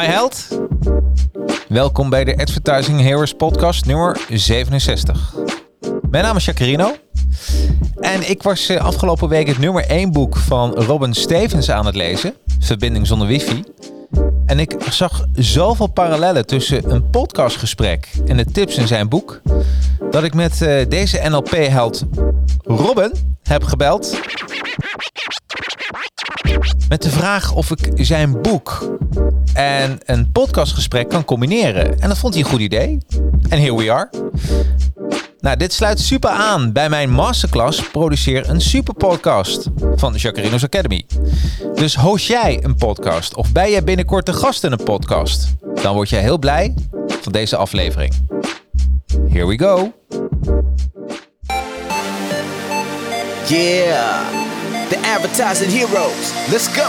Hi Held. Welkom bij de Advertising Heroes podcast nummer 67. Mijn naam is Jacarino. En ik was eh, afgelopen week het nummer 1 boek van Robin Stevens aan het lezen. Verbinding zonder wifi. En ik zag zoveel parallellen tussen een podcastgesprek en de tips in zijn boek. Dat ik met eh, deze NLP-held Robin heb gebeld. Met de vraag of ik zijn boek en een podcastgesprek kan combineren. En dat vond hij een goed idee. En here we are. Nou, dit sluit super aan bij mijn masterclass Produceer een super podcast van Jacarino's Academy. Dus host jij een podcast of ben jij binnenkort de gast in een podcast? Dan word jij heel blij van deze aflevering. Here we go. Yeah, the advertising heroes. Let's go.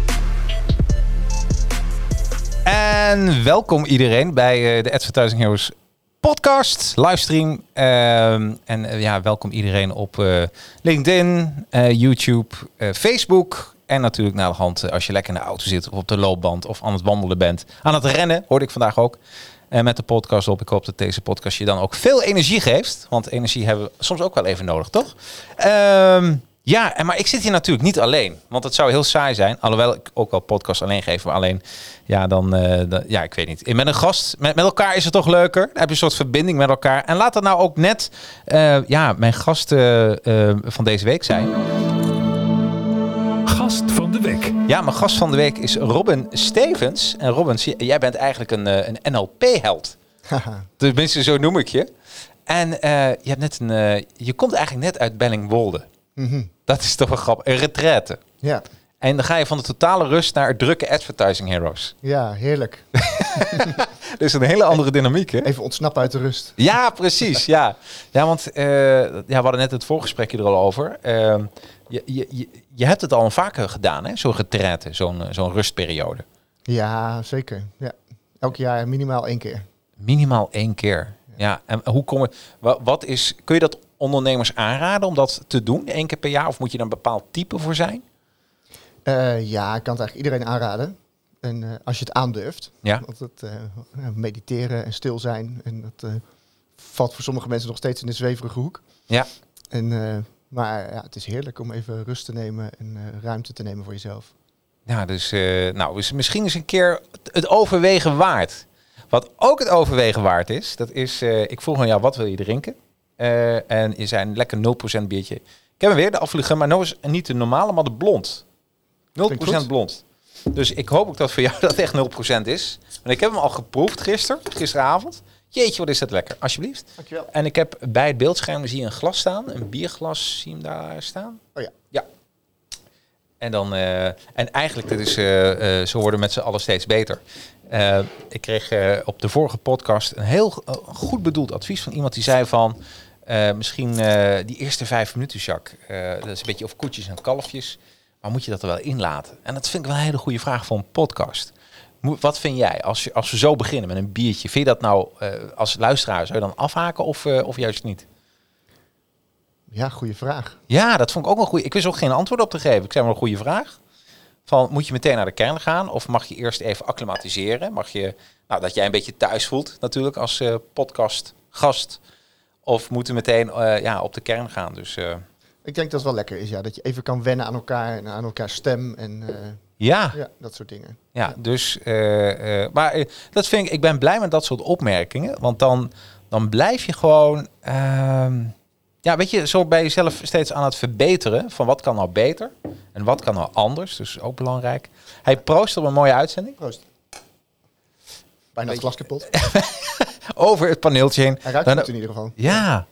En welkom iedereen bij eh, de Advertising Heroes podcast, livestream. Ehm, en eh, ja, welkom iedereen op eh, LinkedIn, YouTube, Facebook. En natuurlijk naar de hand als je lekker in de auto zit of op de loopband of aan het wandelen bent. Aan het rennen, hoorde ik vandaag ook. En met de podcast op. Ik hoop dat deze podcast je dan ook veel energie geeft. Want energie hebben we soms ook wel even nodig, toch? Ehm, ja, maar ik zit hier natuurlijk niet alleen. Want het zou heel saai zijn. Alhoewel ik ook wel podcast alleen geef. Maar alleen, ja, dan, eh, dan- ja, ik weet niet. Met een gast, met, met elkaar is het toch leuker. Dan heb je een soort verbinding met elkaar. En laat dat nou ook net, eh, ja, mijn gast eh, van deze week zijn. Gast van de week. Ja, mijn gast van de week is Robin Stevens. En Robin, jij bent eigenlijk een, een NLP-held. Tenminste, zo noem ik je. En je, hebt net een, je komt eigenlijk net uit Bellingwolde. Mhm. Dat is toch wel grappig. Een retraite. Ja, En dan ga je van de totale rust naar het drukke advertising heroes. ja, heerlijk. Dat is een hele andere dynamiek, hè? Even ontsnappen uit de rust. Ja, precies. Ja, ja want eh, ja, we hadden net het voorgesprekje er al over. Ehm, je, je, je, hebt het al vaker gedaan, hè? Zo'n retraite, zo'n eh, zo'n rustperiode. Ja, zeker. Ja. Elk jaar minimaal één keer. Minimaal één keer. Ja, en hoe kom je, wa- wat is, kun je dat ondernemers aanraden om dat te doen, één keer per jaar? Of moet je daar een bepaald type voor zijn? Eh, ja, ik kan het eigenlijk iedereen aanraden. En eh, als je het aandurft. Ja. Want het eh, mediteren en stil zijn. En dat valt voor sommige mensen nog steeds in de zweverige hoek. Ja. En, maar ja, het is heerlijk om even rust te nemen en ruimte te nemen voor jezelf. Ja, dus nou, dus misschien eens een keer het- overwegen waard. Wat ook het overwegen waard is, dat is, ik vroeg aan jou, wat wil je drinken? Eh, en je zei een lekker 0% biertje. Ik heb hem weer, de afvlieger, maar nou is niet de normale, maar de blond. 0% Klinkt goed. blond. Dus ik hoop ook dat voor jou dat echt 0% is. Want ik heb hem al geproefd gisteren, gisteravond. Jeetje, wat is dat lekker. Alsjeblieft. Dankjewel. En ik heb bij het beeldscherm zie je een glas staan, een bierglas, zie je hem daar staan? Oh ja. Ja. En dan, eh, en eigenlijk, dit is, eh, ze worden met z'n allen steeds beter. Ik kreeg op de vorige podcast een heel goed bedoeld advies van iemand die zei van, eh, misschien eh, die eerste vijf minuten, Jacques, eh, dat is een beetje over koetjes en kalfjes, maar moet je dat er wel in laten? En dat vind ik wel een hele goede vraag voor een podcast. Mo- Wat vind jij als, je, als we zo beginnen met een biertje? Vind je dat nou als luisteraar, zou je dan afhaken of, of juist niet? Ja, goede vraag. Ja, dat vond ik ook wel goed. Ik wist ook geen antwoord op te geven. Ik zei maar een goede vraag. Van, moet je meteen naar de kern gaan? Of mag je eerst even acclimatiseren? Mag je, nou, dat jij een beetje thuis voelt natuurlijk als eh podcast gast. Of moeten meteen eh, ja, op de kern gaan? Dus eh, Ik denk dat het wel lekker is, ja. Dat je even kan wennen aan elkaar en aan elkaar stem en eh, ja, ja, dat soort dingen. ja, dus, maar dat vind ik, ik ben blij met dat soort opmerkingen. Want dan, dan blijf je gewoon, ehm, ja, weet je, zo bij jezelf steeds aan het verbeteren van wat kan nou beter en wat kan nou anders. Dus ook belangrijk. Hij proost op een mooie uitzending Proost. Bijna het glas kapot. over het paneeltje heen. Hij ruikt Dan- goed in ieder geval. Ja,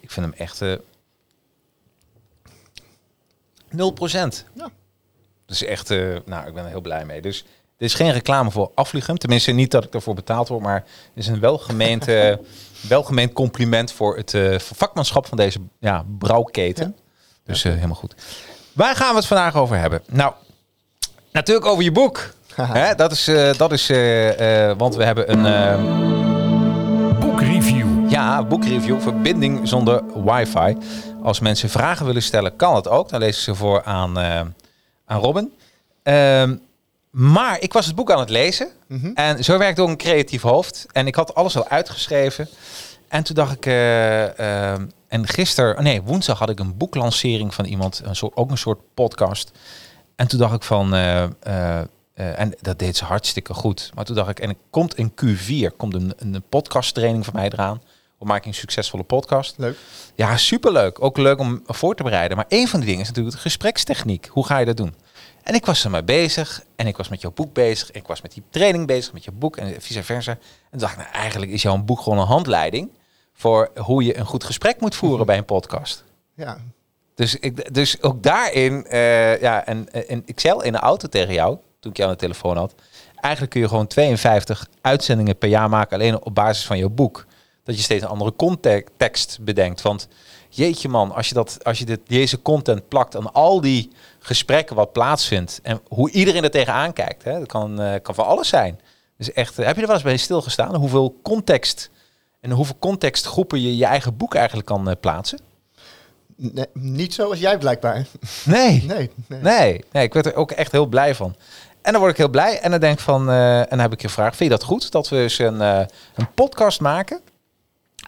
ik vind hem echt eh 0%. Ja. Dus echt, eh, nou, ik ben er heel blij mee. Dus dit is geen reclame voor Afvliegem. Tenminste, niet dat ik ervoor betaald word, maar het is een welgemeend, eh, welgemeend compliment voor het vakmanschap van deze ja, brouwketen. Ja. Dus helemaal goed. Waar gaan we het vandaag over hebben? Nou, natuurlijk over je boek. Hè, dat is, dat is want we hebben een... eh, Boekreview. ja, boekreview, verbinding zonder wifi. Als mensen vragen willen stellen, kan het ook. Dan lezen ze voor aan, eh, aan Robin. Ehm, maar ik was het boek aan het lezen. Mhm. En zo werkt ook een creatief hoofd. En ik had alles al uitgeschreven. En toen dacht ik... eh, ehm, en gisteren, nee, woensdag had ik een boeklancering van iemand. Een soort, ook een soort podcast. En toen dacht ik van... eh, en dat deed ze hartstikke goed. Maar toen dacht ik, en er komt in Q4 komt een, een podcasttraining van mij eraan. Maak je een succesvolle podcast? Leuk. Ja, superleuk. Ook leuk om voor te bereiden. Maar een van die dingen is natuurlijk de gesprekstechniek. Hoe ga je dat doen? En ik was er maar bezig. En ik was met jouw boek bezig. Ik was met die training bezig, met je boek en vice versa. En toen dacht ik, nou, eigenlijk is jouw boek gewoon een handleiding... voor hoe je een goed gesprek moet voeren bij een podcast. Ja. Dus, ik, dus ook daarin, eh, ja, en, en ik zei al in de auto tegen jou, toen ik jou aan de telefoon had. Eigenlijk kun je gewoon 52 uitzendingen per jaar maken, alleen op basis van jouw boek. Dat je steeds een andere context bedenkt. Want jeetje man, als je, dat, als je dit, deze content plakt aan al die gesprekken wat plaatsvindt. En hoe iedereen er tegenaan kijkt. Hè, dat kan, eh, kan van alles zijn. Dus echt, eh, heb je er wel eens bij stilgestaan? Hoeveel context en hoeveel contextgroepen je je eigen boek eigenlijk kan eh, plaatsen? Nee, niet zoals jij blijkbaar. Nee. Nee. nee. Nee, nee, ik werd er ook echt heel blij van. En dan word ik heel blij. En dan denk ik van, eh, en dan heb ik je gevraagd, vind je dat goed? Dat we eens een, eh, een podcast maken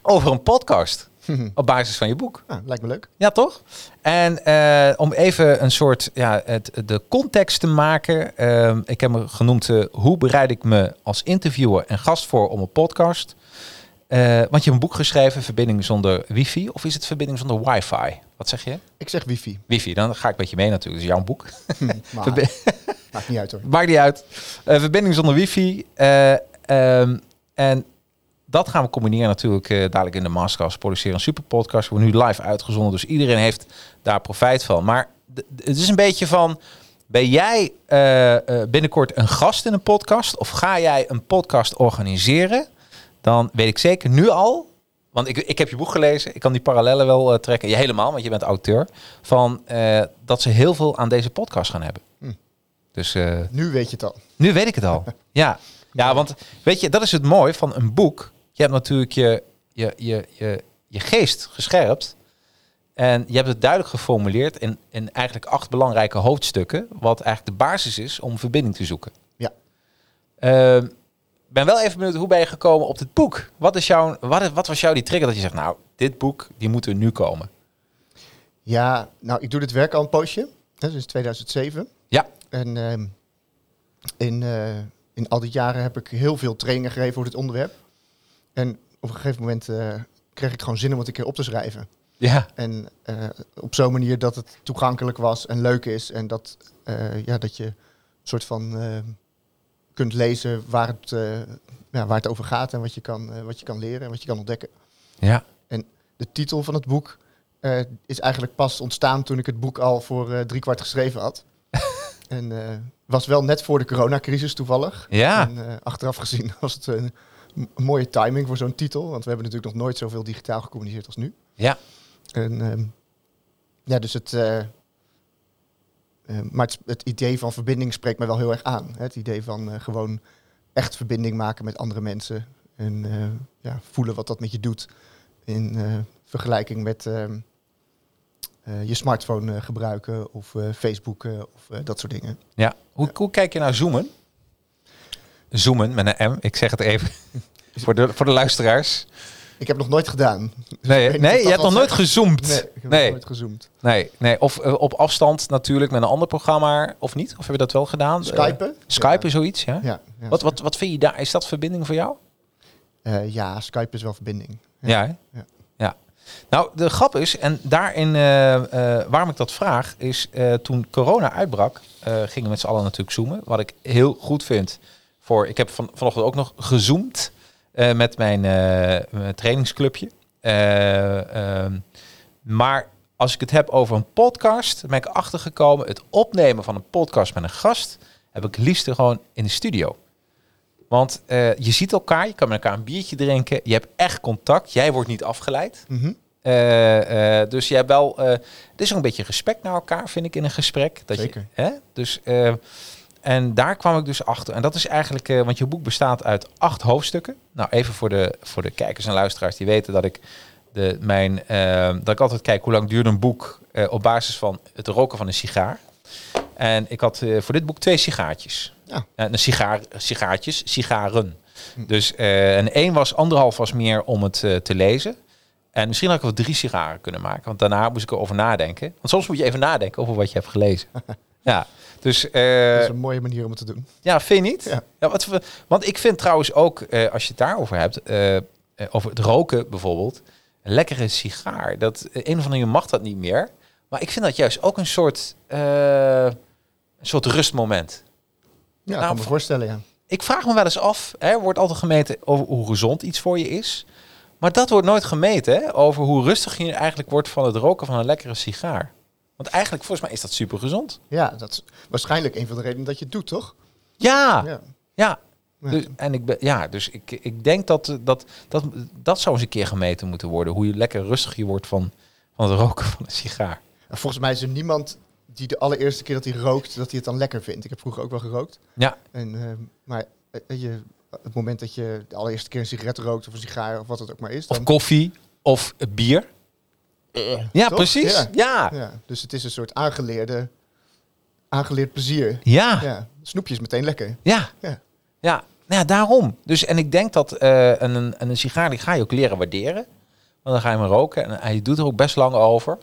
over een podcast op basis van je boek. Ah, lijkt me leuk. Ja, toch? En eh, om even een soort, ja, het, de context te maken. ik heb me genoemd, hoe bereid ik me als interviewer en gast voor om een podcast? Want je hebt een boek geschreven, Verbinding zonder wifi. Of is het Verbinding zonder wifi? Wat zeg je? Ik zeg wifi. Wifi, dan ga ik met je mee natuurlijk. Dat is jouw boek. Maar maakt niet uit hoor. Maakt niet uit. Eh, verbinding zonder wifi. Eh, ehm, en dat gaan we combineren natuurlijk eh, dadelijk in de Masterclass. Produceren een super podcast. We worden nu live uitgezonden. Dus iedereen heeft daar profijt van. Maar het is een beetje van... Ben jij binnenkort een gast in een podcast? Of ga jij een podcast organiseren? Dan weet ik zeker nu al... Want ik, ik heb je boek gelezen. Ik kan die parallellen wel trekken. Je helemaal, want je bent auteur. Van dat ze heel veel aan deze podcast gaan hebben. Dus eh, Nu weet je het al. nu weet ik het al. ja. ja, want weet je, dat is het mooi van een boek. Je hebt natuurlijk je, je, je, je, je geest gescherpt. En je hebt het duidelijk geformuleerd in, in eigenlijk acht belangrijke hoofdstukken. Wat eigenlijk de basis is om verbinding te zoeken. Ja. Ehm, ben wel even benieuwd, hoe ben je gekomen op dit boek? Wat, is jouw, wat, is- wat was jou die trigger dat je zegt, nou, dit boek, die moet er nu komen? Ja, nou, ik doe dit werk al een poosje. Hè, sinds 2007. Ja. En ehm, in, eh, in al die jaren heb ik heel veel trainingen gegeven voor dit onderwerp. En op een gegeven moment eh, kreeg ik gewoon zin om het een keer op te schrijven. Ja. En eh, op zo'n manier dat het toegankelijk was en leuk is. En dat, ja, dat je een soort van eh, kunt lezen waar het, ja, waar het over gaat. En wat je, kan, wat je kan leren en wat je kan ontdekken. Ja. De titel van het boek is eigenlijk pas ontstaan toen ik het boek al voor driekwart geschreven had. En eh, was wel net voor de coronacrisis toevallig. Ja. En eh, achteraf gezien was het een, mooie timing voor zo'n titel. Want we hebben natuurlijk nog nooit zoveel digitaal gecommuniceerd als nu. Ja. En, ehm, ja, dus het, eh, eh, maar het, het idee van verbinding spreekt me wel heel erg aan. Hè? Het idee van gewoon echt verbinding maken met andere mensen. En ja, voelen wat dat met je doet. In vergelijking met ehm, eh, je smartphone eh, gebruiken of eh, Facebook eh, of eh, dat soort dingen. Ja. Hoe, hoe kijk je naar zoomen? Zoomen met een M, ik zeg het even. voor, de, voor de luisteraars. Ik heb nog nooit gedaan. Nee, je hebt nog nooit gezoomd. Nee, ik heb Nee. nog nooit gezoomd. Nee, nee. Of eh, op afstand natuurlijk met een ander programma, of niet? Of heb je dat wel gedaan? Skypen? Eh, Skype is zoiets, ja. Ja, ja, Wat, wat, wat vind je daar? Is dat verbinding voor jou? Eh, ja, Skype is wel verbinding. Ja? Ja. Nou, de grap is, en daarin, eh, eh, waarom ik dat vraag, is eh, toen corona uitbrak, gingen we met z'n allen natuurlijk zoomen. Wat ik heel goed vind voor, ik heb van, vanochtend ook nog gezoomd met mijn, trainingsclubje. Eh, ehm, maar als ik het heb over een podcast, ben ik achtergekomen, het opnemen van een podcast met een gast, heb ik liefst gewoon in de studio. Want eh, je ziet elkaar, je kan met elkaar een biertje drinken. Je hebt echt contact. Jij wordt niet afgeleid. Mhm. Eh, eh, dus je hebt wel... er is ook een beetje respect naar elkaar, vind ik, in een gesprek. Dat Zeker. Je, hè? Dus, en daar kwam ik dus achter. En dat is eigenlijk... want je boek bestaat uit acht hoofdstukken. Nou, even voor de, voor de kijkers en luisteraars die weten dat ik... De, mijn, dat ik altijd kijk hoe lang duurt een boek op basis van het roken van een sigaar. En ik had eh, voor dit boek twee sigaartjes. Ja. Eh, een sigaar, sigaartjes, sigaren. Dus eh, en één was anderhalf was meer om het te lezen. En misschien had ik wel drie sigaren kunnen maken. Want daarna moest ik erover nadenken. Want soms moet je even nadenken over wat je hebt gelezen. ja, dus dat is een mooie manier om het te doen. ja, vind je niet? Ja. wat, want ik vind trouwens ook, als je het daarover hebt, over het roken bijvoorbeeld, een lekkere sigaar. Dat een of andere manier mag dat niet meer. Maar ik vind dat juist ook een soort, een soort rustmoment. Ja, Nou, kan me voorstellen, ja. Ik vraag me wel eens af, hè, er wordt altijd gemeten over hoe gezond iets voor je is. Maar dat wordt nooit gemeten, hè, over hoe rustig je eigenlijk wordt van het roken van een lekkere sigaar. Want eigenlijk, volgens mij is dat super gezond. Ja, dat is waarschijnlijk een van de redenen dat je het doet, toch? Ja, ja. Ja. Dus, en ik ben, ja, dus ik, ik denk dat, eh, dat, dat dat zou eens een keer gemeten moeten worden. Hoe je lekker rustig je wordt van, van het roken van een sigaar. En Volgens mij is er niemand die de allereerste keer dat hij rookt, dat hij het dan lekker vindt. Ik heb vroeger ook wel gerookt. Ja, En, eh, maar eh, je, het moment dat je de allereerste keer een sigaret rookt of een sigaar of wat het ook maar is, of dan... koffie of bier. Ja, Toch? precies. Ja. Ja, ja. Ja, dus het is een soort aangeleerde, aangeleerd plezier. ja. Ja, snoepje is meteen lekker. Ja. Ja. Ja, nou ja, daarom. Dus, en ik denk dat eh, een, een, een sigaar, die ga je ook leren waarderen. Want dan ga je hem roken en hij doet er ook best lang over.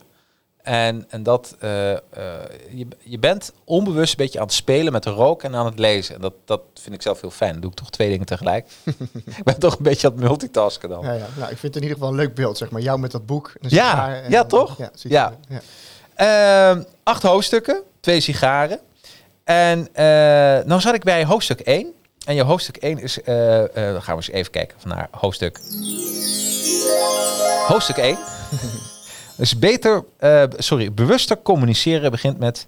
En, en dat, eh, eh, je, je bent onbewust een beetje aan het spelen met de rook en aan het lezen. En dat, dat vind ik zelf heel fijn. Dan doe ik toch twee dingen tegelijk. ik ben toch een beetje aan het multitasken dan. Ja, ja. Nou, ik vind het in ieder geval een leuk beeld, zeg maar. Jou met dat boek. Een Ja, en ja, toch? Ja, Ja. je- ja. Ehm, acht hoofdstukken, twee sigaren. En eh nou zat ik bij hoofdstuk 1. En je hoofdstuk 1 is, dan gaan we eens even kijken van naar hoofdstuk. Hoofdstuk 1. dus beter, eh, sorry, bewuster communiceren begint met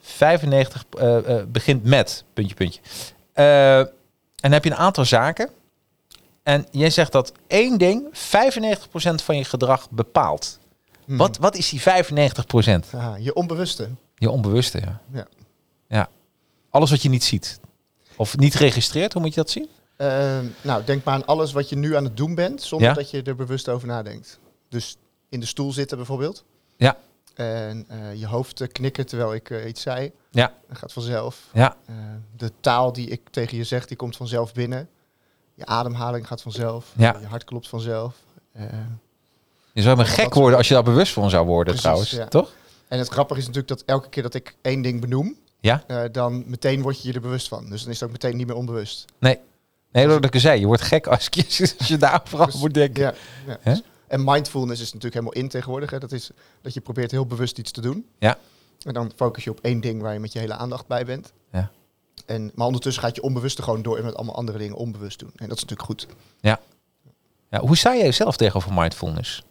95, eh, eh, begint met, puntje, puntje. En dan heb je een aantal zaken. En jij zegt dat één ding 95% van je gedrag bepaalt. Hmm. Wat, wat is die 95%? Aha, je onbewuste. Je onbewuste, ja. Ja. ja. Alles wat je niet ziet. Of niet registreert, hoe moet je dat zien? Ehm, nou, denk maar aan alles wat je nu aan het doen bent, zonder Ja. dat je er bewust over nadenkt. Dus in de stoel zitten bijvoorbeeld. Ja. En eh, je hoofd eh, knikken terwijl ik eh, iets zei. Ja. Dat gaat vanzelf. Ja. De taal die ik tegen je zeg, die komt vanzelf binnen. Je ademhaling gaat vanzelf. Ja. Je hart klopt vanzelf. Je zou me gek worden als je daar bewust van zou worden, Precies, trouwens. ja. Toch? en het grappige is natuurlijk dat elke keer dat ik één ding benoem, Ja? dan meteen word je je er bewust van. Dus dan is het ook meteen niet meer onbewust. Nee. Nee, dat ik zei. Je wordt gek als, je- als je daar vooral Dus- moet denken. Ja, ja. En mindfulness is natuurlijk helemaal in tegenwoordig. Hè. Dat is dat je probeert heel bewust iets te doen. Ja. En dan focus je op één ding waar je met je hele aandacht bij bent. Ja. En, maar ondertussen gaat je onbewust er gewoon door en met allemaal andere dingen onbewust doen. En dat is natuurlijk goed. Ja, hoe sta jij zelf tegenover mindfulness?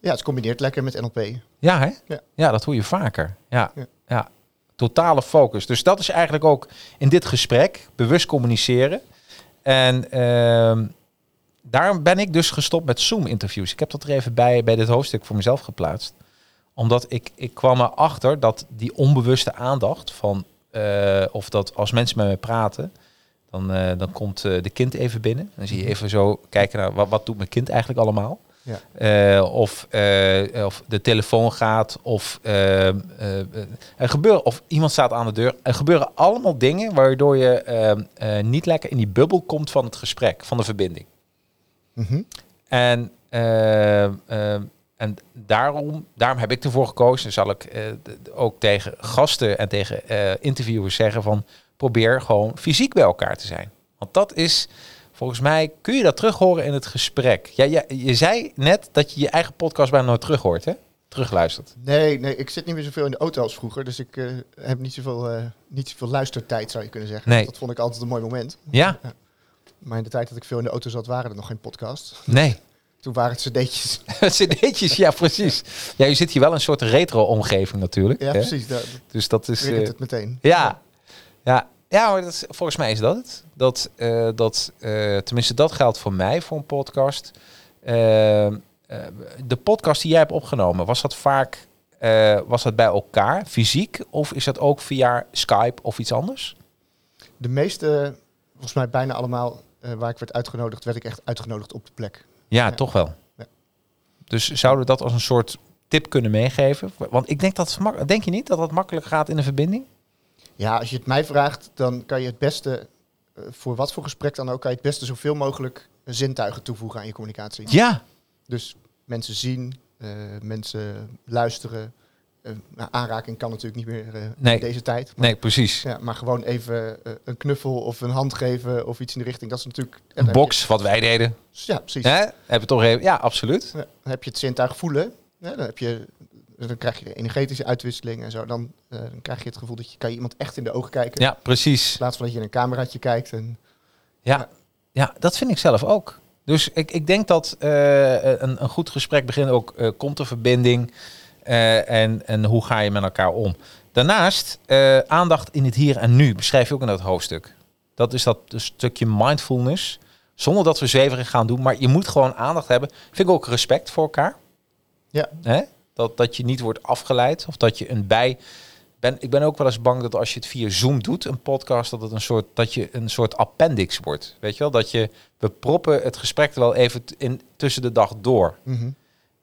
Ja, het combineert lekker met NLP. Ja, hè? Ja. ja dat hoor je vaker. Ja. Ja. ja. Totale focus. Dus dat is eigenlijk ook in dit gesprek bewust communiceren. En ehm, daarom ben ik dus gestopt met Zoom-interviews. Ik heb dat er even bij, bij dit hoofdstuk voor mezelf geplaatst. Omdat ik, ik kwam erachter dat die onbewuste aandacht van... eh, of dat als mensen met me praten... Dan, eh, dan komt eh, de kind even binnen. Dan zie je even zo kijken naar wat, wat doet mijn kind eigenlijk allemaal. Ja. Of, of de telefoon gaat, of, er gebeuren, of iemand staat aan de deur. Er gebeuren allemaal dingen waardoor je niet lekker in die bubbel komt van het gesprek, van de verbinding. Mhm. En, eh, eh, en daarom, daarom heb ik ervoor gekozen, zal ik eh, ook tegen gasten en tegen eh, interviewers zeggen van probeer gewoon fysiek bij elkaar te zijn. Want dat is Volgens mij kun je dat terug horen in het gesprek. Ja, ja, je zei net dat je je eigen podcast bijna nooit terug hoort, hè? Terugluistert. Nee, nee, ik zit niet meer zoveel in de auto als vroeger. Dus ik eh, heb niet zoveel, eh, niet zoveel luistertijd, zou je kunnen zeggen. Nee. Dat vond ik altijd een mooi moment. Ja? Maar in de tijd dat ik veel in de auto zat, waren er nog geen podcasts. Nee. Toen waren het cd'tjes. CD'tjes, ja, precies. Ja, je zit hier wel in een soort retro-omgeving natuurlijk. Ja, hè? precies. Dus dat is... eh, het meteen. Ja, ja, ja maar dat is, volgens mij is dat het. Dat, eh, dat, eh, tenminste, dat geldt voor mij voor een podcast. Eh, eh, de podcast die jij hebt opgenomen, was dat vaak was dat bij elkaar, fysiek? Of is dat ook via Skype of iets anders? De meeste, volgens mij bijna allemaal, waar ik werd uitgenodigd, werd ik echt uitgenodigd op de plek. Ja, Ja. toch wel. Ja. Dus zouden we dat als een soort tip kunnen meegeven? Want ik denk dat, denk je niet dat dat makkelijk gaat in een verbinding? Ja, als je het mij vraagt, dan kan je het beste, eh, voor wat voor gesprek dan ook, kan je het beste zoveel mogelijk zintuigen toevoegen aan je communicatie. Ja. Dus mensen zien, eh, mensen luisteren. Eh, nou, aanraking kan natuurlijk niet meer eh, Nee. in deze tijd. Maar, Nee, precies. ja, maar gewoon even eh, een knuffel of een hand geven of iets in de richting. Dat is natuurlijk... en Een heb box, wat wij deden. je- ja, precies. Hè? Hebben we toch even... Ja, absoluut. Ja, dan heb je het zintuig voelen. Ja, dan, heb je, dan krijg je de energetische uitwisseling en zo. Dan, dan krijg je het gevoel dat je kan je iemand echt in de ogen kijken. Ja, precies. In plaats van dat je in een cameraatje kijkt. En, Ja, ja dat vind ik zelf ook. Dus ik, ik denk dat een, een goed gesprek begint ook, komt de verbinding eh, en, en hoe ga je met elkaar om. Daarnaast, eh, aandacht in het hier en nu, beschrijf je ook in dat hoofdstuk. Dat is dat een stukje mindfulness, zonder dat we zweverig gaan doen, maar je moet gewoon aandacht hebben. Vind ik ook respect voor elkaar. Ja. Hè? Dat, dat je niet wordt afgeleid of dat je een bij... Ben, ik ben ook wel eens bang dat als je het via Zoom doet, een podcast, dat het een soort, dat je een soort appendix wordt. Weet je wel? Dat je, we proppen het gesprek er wel even in, tussen de dag door. Mhm.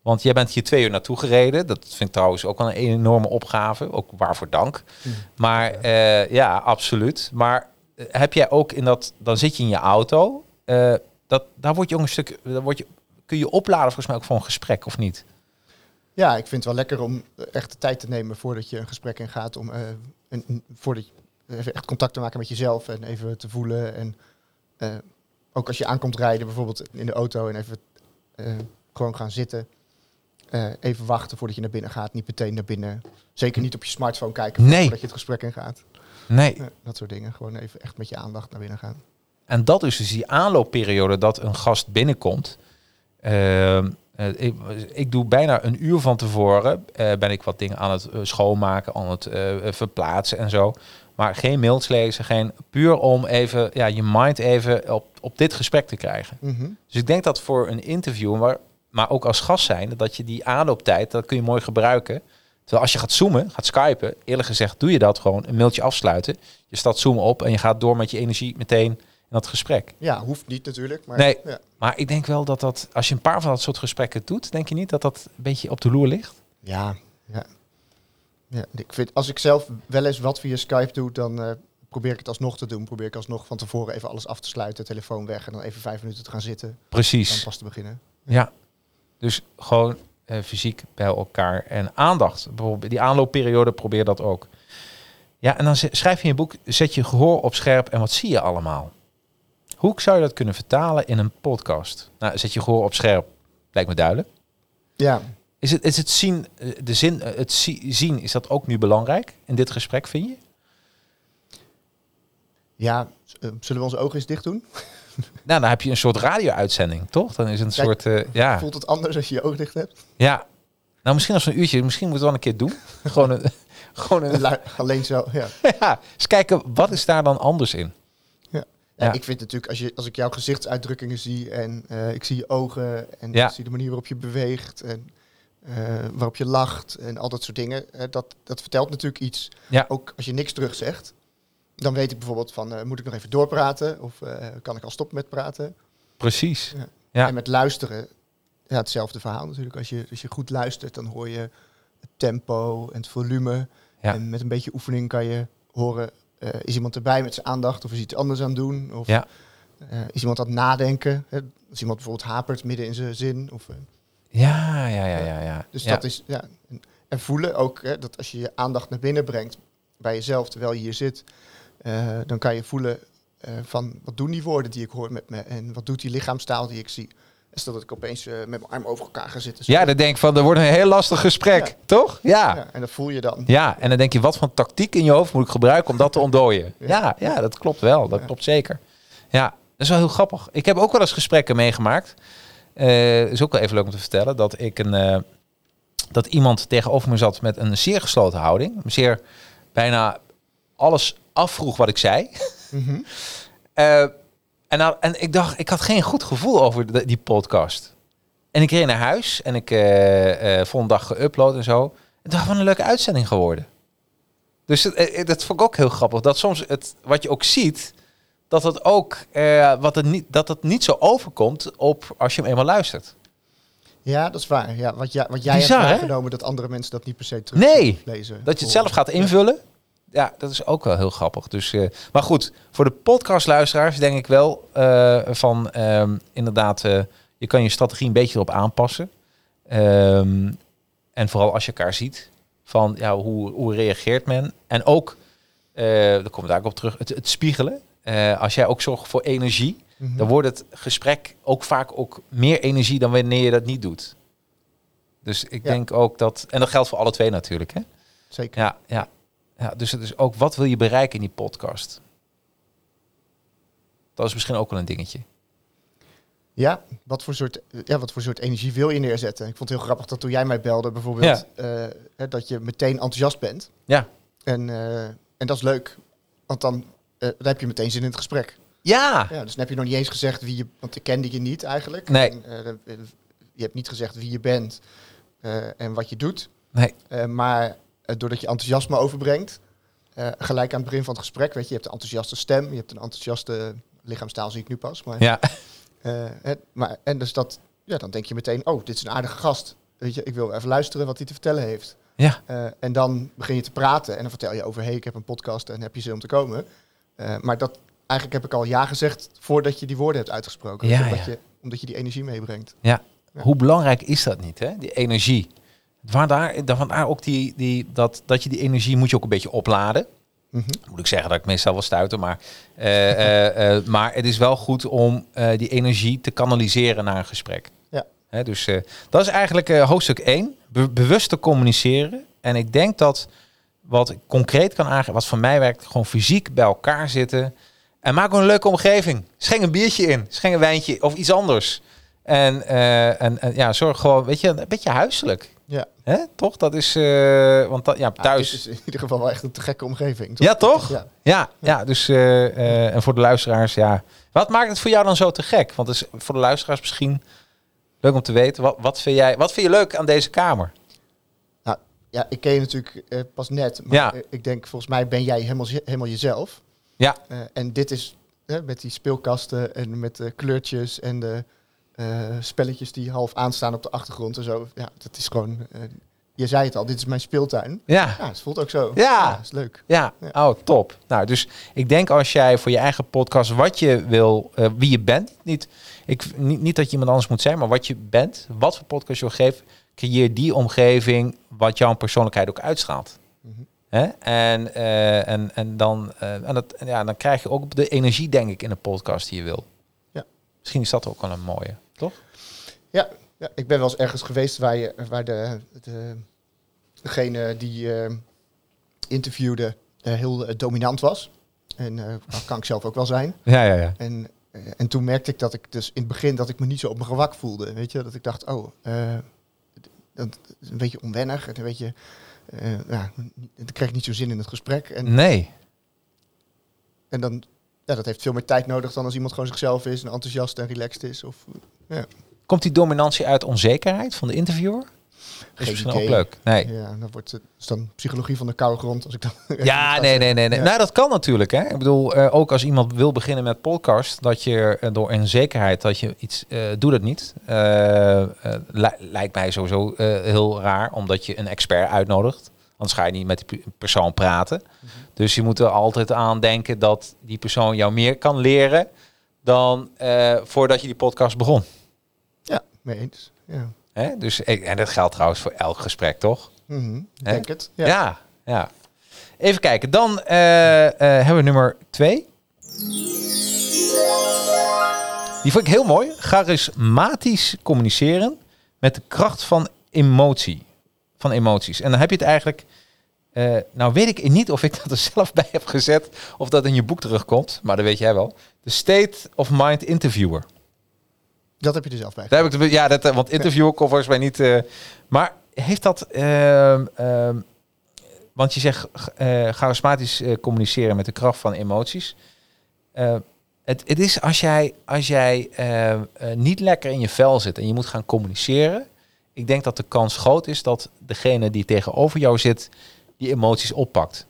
Want jij bent hier twee uur naartoe gereden. Dat vind ik trouwens ook wel een enorme opgave. Ook waarvoor dank. Mhm. Maar eh, ja, absoluut. Maar eh, heb jij ook in dat, dan zit je in je auto. eh, dat, daar word je ook een stuk, daar word je, kun je opladen volgens mij ook voor een gesprek of niet? Ja, ik vind het wel lekker om echt de tijd te nemen voordat je een gesprek ingaat. Om, eh, een, voordat je echt contact te maken met jezelf en even te voelen. En ook als je aankomt rijden, bijvoorbeeld in de auto en even gewoon gaan zitten. Eh, even wachten voordat je naar binnen gaat. Niet meteen naar binnen. Zeker niet op je smartphone kijken Nee. voordat je het gesprek ingaat. Nee. Ja, dat soort dingen. Gewoon even echt met je aandacht naar binnen gaan. En dat is dus die aanloopperiode dat een gast binnenkomt. Ehm, eh, ik, ik doe bijna een uur van tevoren eh, ben ik wat dingen aan het eh, schoonmaken, aan het eh, verplaatsen en zo. Maar geen mails lezen, geen puur om even ja, je mind even op, op dit gesprek te krijgen. Mhm. Dus ik denk dat voor een interview, maar, maar ook als gast zijn, dat je die aanlooptijd, dat kun je mooi gebruiken. Terwijl als je gaat zoomen, gaat skypen, eerlijk gezegd doe je dat gewoon, een mailtje afsluiten. Je staat Zoom op en je gaat door met je energie meteen in dat gesprek. Ja, hoeft niet natuurlijk. Maar Nee. ja. Maar ik denk wel dat dat, als je een paar van dat soort gesprekken doet, denk je niet dat dat een beetje op de loer ligt? Ja, ja. ja ik vind, als ik zelf wel eens wat via Skype doe, dan eh, probeer ik het alsnog te doen. Probeer ik alsnog van tevoren even alles af te sluiten, telefoon weg en dan even vijf minuten te gaan zitten. Dan Precies. pas te beginnen. Ja. Dus gewoon eh, fysiek bij elkaar en aandacht. Bijvoorbeeld die aanloopperiode, probeer dat ook. Ja, en dan schrijf je in je boek, zet je gehoor op scherp en wat zie je allemaal? Hoe zou je dat kunnen vertalen in een podcast? Nou, zet je gehoor op scherp, lijkt me duidelijk. Ja, Is het, is het zien, eh, de zin, eh, het zie- zien, is dat ook nu belangrijk in dit gesprek, vind je? ja zullen we onze ogen eens dicht doen? Nou, dan heb je een soort radio-uitzending, toch? Dan is het een Kijk, soort, eh, ja, Voelt het anders als je je ogen dicht hebt? ja. Nou, misschien als een uurtje, misschien moeten we wel een keer doen. gewoon een, gewoon een, Alleen zo, ja. ja, eens kijken, wat is daar dan anders in? Ja, Ja. Ik vind natuurlijk, als, je, als ik jouw gezichtsuitdrukkingen zie en eh, ik zie je ogen en Ja. ik zie de manier waarop je beweegt en eh, waarop je lacht en al dat soort dingen, dat, dat vertelt natuurlijk iets. Ja. Ook als je niks terug zegt, dan weet ik bijvoorbeeld van, eh, moet ik nog even doorpraten of eh, kan ik al stoppen met praten? Precies. Ja. Ja. En met luisteren, ja, hetzelfde verhaal natuurlijk. Als je, als je goed luistert, dan hoor je het tempo en het volume. Ja. En met een beetje oefening kan je horen, eh, is iemand erbij met zijn aandacht of is iets anders aan het doen? Of Ja. is iemand aan het nadenken? Hè? Als iemand bijvoorbeeld hapert midden in zijn zin. Of, Ja, ja, ja, ja, ja. dus dat is, ja. En, en voelen ook, hè, dat als je je aandacht naar binnen brengt bij jezelf terwijl je hier zit, eh, dan kan je voelen eh, van wat doen die woorden die ik hoor met me en wat doet die lichaamstaal die ik zie. Is dat ik opeens eh, met mijn arm over elkaar ga zitten. zo. Ja, dan denk ik van, er wordt een heel lastig gesprek, Ja. toch? Ja. Ja, en dat voel je dan. Ja, en dan denk je, wat voor tactiek in je hoofd moet ik gebruiken om dat te ontdooien? Ja, ja, dat klopt wel. Dat klopt zeker. Ja, dat is wel heel grappig. Ik heb ook wel eens gesprekken meegemaakt. Is ook wel even leuk om te vertellen. Dat ik een... dat iemand tegenover me zat met een zeer gesloten houding. Zeer bijna alles afvroeg wat ik zei. Mhm. Eh, en, nou, en ik dacht, ik had geen goed gevoel over de- die podcast. En ik reed naar huis en ik eh eh volgende dag geüpload en zo. En dacht, wat een leuke uitzending geworden. Dus dat vond ik ook heel grappig. Dat soms het, wat je ook ziet, dat het ook wat het niet, dat het niet zo overkomt op als je hem eenmaal luistert. Ja, dat is waar. Ja, wat, jij wat jij Bizar, hebt hè? waargenomen, dat andere mensen dat niet per se terug Nee, lezen. Dat je het zelf gaat invullen. Ja, dat is ook wel heel grappig. Dus, eh, maar goed, voor de podcastluisteraars denk ik wel eh, van ehm, inderdaad, eh, je kan je strategie een beetje erop aanpassen. Ehm, en vooral als je elkaar ziet, van ja, hoe, hoe reageert men? En ook, daar komen we daar ook op terug, het, het spiegelen. Als jij ook zorgt voor energie, Mhm. dan wordt het gesprek ook vaak ook meer energie dan wanneer je dat niet doet. Dus ik Ja. denk ook dat, en dat geldt voor alle twee natuurlijk, hè? Zeker. Ja, ja. Ja, dus het is ook wat wil je bereiken in die podcast? Dat is misschien ook wel een dingetje. Ja, wat voor, soort, ja, wat voor soort energie wil je neerzetten? Ik vond het heel grappig dat toen jij mij belde, bijvoorbeeld, eh, dat je meteen enthousiast bent. Ja. En, eh, en dat is leuk, want dan, dan heb je meteen zin in het gesprek. Ja, Ja, dus dan heb je nog niet eens gezegd wie je, want ik kende je niet eigenlijk. Nee. En, je hebt niet gezegd wie je bent en wat je doet. nee, maar doordat je enthousiasme overbrengt, eh, gelijk aan het begin van het gesprek, weet je, je hebt een enthousiaste stem, je hebt een enthousiaste lichaamstaal, zie ik nu pas. Maar, ja, eh, het, maar en dus dat, ja, dan denk je meteen, oh, dit is een aardige gast. Weet je, ik wil even luisteren wat hij te vertellen heeft. ja, Eh, en dan begin je te praten en dan vertel je over, hey, ik heb een podcast en heb je zin om te komen. Eh, maar dat, eigenlijk heb ik al ja gezegd voordat je die woorden hebt uitgesproken. Ja, omdat, ja. Je, omdat je die energie meebrengt. ja. Hoe belangrijk is dat niet, hè? Die energie. Vandaar, vandaar ook die, die, dat, dat je die energie moet je ook een beetje opladen. Mhm. Moet ik zeggen dat ik meestal wel stuiter, maar, eh, eh, eh, maar het is wel goed om die energie te kanaliseren naar een gesprek. Ja. Hè, dus dat is eigenlijk hoofdstuk 1. Be bewust te communiceren. En ik denk dat wat ik concreet kan aangeven, wat voor mij werkt, gewoon fysiek bij elkaar zitten. En maak een leuke omgeving. Schenk een biertje in, schenk een wijntje of iets anders. En, en, en ja, zorg gewoon, weet je, een beetje huiselijk. Ja. Hè? Toch? Dat is, eh, want dat, ja, thuis. is in ieder geval wel echt een te gekke omgeving. toch? Ja, toch? Ja. Ja, ja dus eh, eh, en voor de luisteraars, ja. Wat maakt het voor jou dan zo te gek? Want is voor de luisteraars misschien leuk om te weten. Wat, wat, vind, jij, wat vind je leuk aan deze kamer? Nou, ja, ik ken je natuurlijk pas net. Maar Ja. ik denk, volgens mij ben jij helemaal, helemaal jezelf. Ja, en dit is met die speelkasten en met de kleurtjes en de spelletjes die half aanstaan op de achtergrond en zo. Ja, dat is gewoon... eh, je zei het al, dit is mijn speeltuin. ja, Ja, het voelt ook zo. Ja. is leuk. ja. Ja. Oh, top. Nou, dus ik denk als jij voor je eigen podcast wat je wil, eh, wie je bent, niet, ik, niet, niet dat je iemand anders moet zijn, maar wat je bent, wat voor podcast je wil geven, creëer die omgeving wat jouw persoonlijkheid ook uitstraalt. Mhm. Hè? En, eh, en, en, dan, eh, en dat, ja, dan krijg je ook de energie, denk ik, in een podcast die je wil. Ja. Misschien is dat ook wel een mooie? Ja, ja, ik ben wel eens ergens geweest waar, je, waar de, de, degene die eh, interviewde eh, heel eh, dominant was. En dat kan ik zelf ook wel zijn. Ja, ja, ja. En, en toen merkte ik dat ik dus in het begin dat ik me niet zo op mijn gewak voelde. Weet je, dat ik dacht, oh, dat is een beetje onwennig. En een beetje, ja, dan kreeg ik niet zo zin in het gesprek. En, Nee. en dan, ja, dat heeft veel meer tijd nodig dan als iemand gewoon zichzelf is en enthousiast en relaxed is. Of, ja, Komt die dominantie uit onzekerheid van de interviewer? Is misschien ook leuk. Nee. ja, dan wordt het is dan psychologie van de koude grond. Als ik dan Ja, nee, nee, nee. nee. Ja. Nou, dat kan natuurlijk. Hè. Ik bedoel, eh, ook als iemand wil beginnen met podcast, dat je eh, door een zekerheid dat je iets, eh doe dat niet. Li- lijkt mij sowieso heel raar, omdat je een expert uitnodigt. Anders ga je niet met die pe- persoon praten. Dus je moet er altijd aan denken dat die persoon jou meer kan leren dan voordat je die podcast begon. Mee eens. Ja. Hè? Dus, en dat geldt trouwens voor elk gesprek, toch? Mhm, Hè? denk het. Ja. Ja, ja. Even kijken. Dan eh, eh, hebben we nummer twee. Die vond ik heel mooi. Charismatisch communiceren met de kracht van emotie. Van emoties. En dan heb je het eigenlijk... eh, nou weet ik niet of ik dat er zelf bij heb gezet... of dat in je boek terugkomt. Maar dat weet jij wel. De State of Mind Interviewer. Dat heb je er zelf bij. Daar heb ik de, ja, dat, eh, want interviewer kon volgens mij niet. eh, maar heeft dat. ehm, ehm, want je zegt eh charismatisch communiceren met de kracht van emoties. Het, het is als jij, als jij eh, eh, niet lekker in je vel zit en je moet gaan communiceren. Ik denk dat de kans groot is dat degene die tegenover jou zit, die emoties oppakt.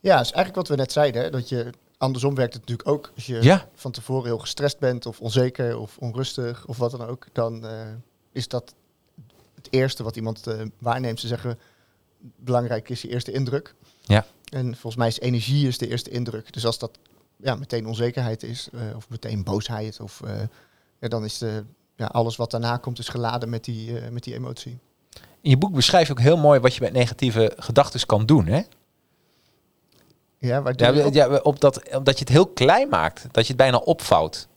Ja, is eigenlijk wat we net zeiden. Hè? Dat je andersom werkt het natuurlijk ook. Als je Ja. van tevoren heel gestrest bent of onzeker of onrustig of wat dan ook, dan eh, is dat het eerste wat iemand eh, waarneemt. Ze zeggen, belangrijk is je eerste indruk. Ja. En volgens mij is energie is de eerste indruk. Dus als dat ja, meteen onzekerheid is eh, of meteen boosheid of ja, dan is de, ja, alles wat daarna komt is geladen met die, met die emotie. In je boek beschrijf je ook heel mooi wat je met negatieve gedachten kan doen. Hè? Ja, waar Ja, doe op? ja, op dat, omdat je het heel klein maakt. Dat je het bijna opvouwt.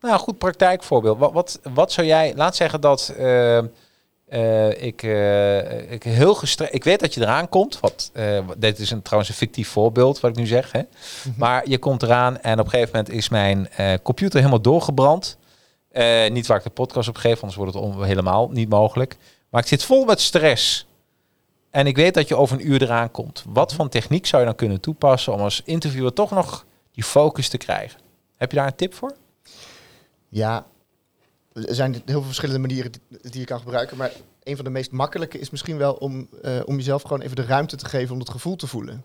Nou, een goed praktijkvoorbeeld. Wat, wat, wat zou jij... Laat zeggen dat eh, eh, ik, eh, ik heel gestrest... Ik weet dat je eraan komt. Wat, dit is een, trouwens een fictief voorbeeld wat ik nu zeg. Hè? Maar je komt eraan en op een gegeven moment is mijn computer helemaal doorgebrand. Niet waar ik de podcast op geef, anders wordt het helemaal niet mogelijk. Maar ik zit vol met stress. En ik weet dat je over een uur eraan komt. Wat voor techniek zou je dan kunnen toepassen om als interviewer toch nog die focus te krijgen? Heb je daar een tip voor? Ja, er zijn heel veel verschillende manieren die, je kan gebruiken. Maar een van de meest makkelijke is misschien wel om, eh, om jezelf gewoon even de ruimte te geven om het gevoel te voelen.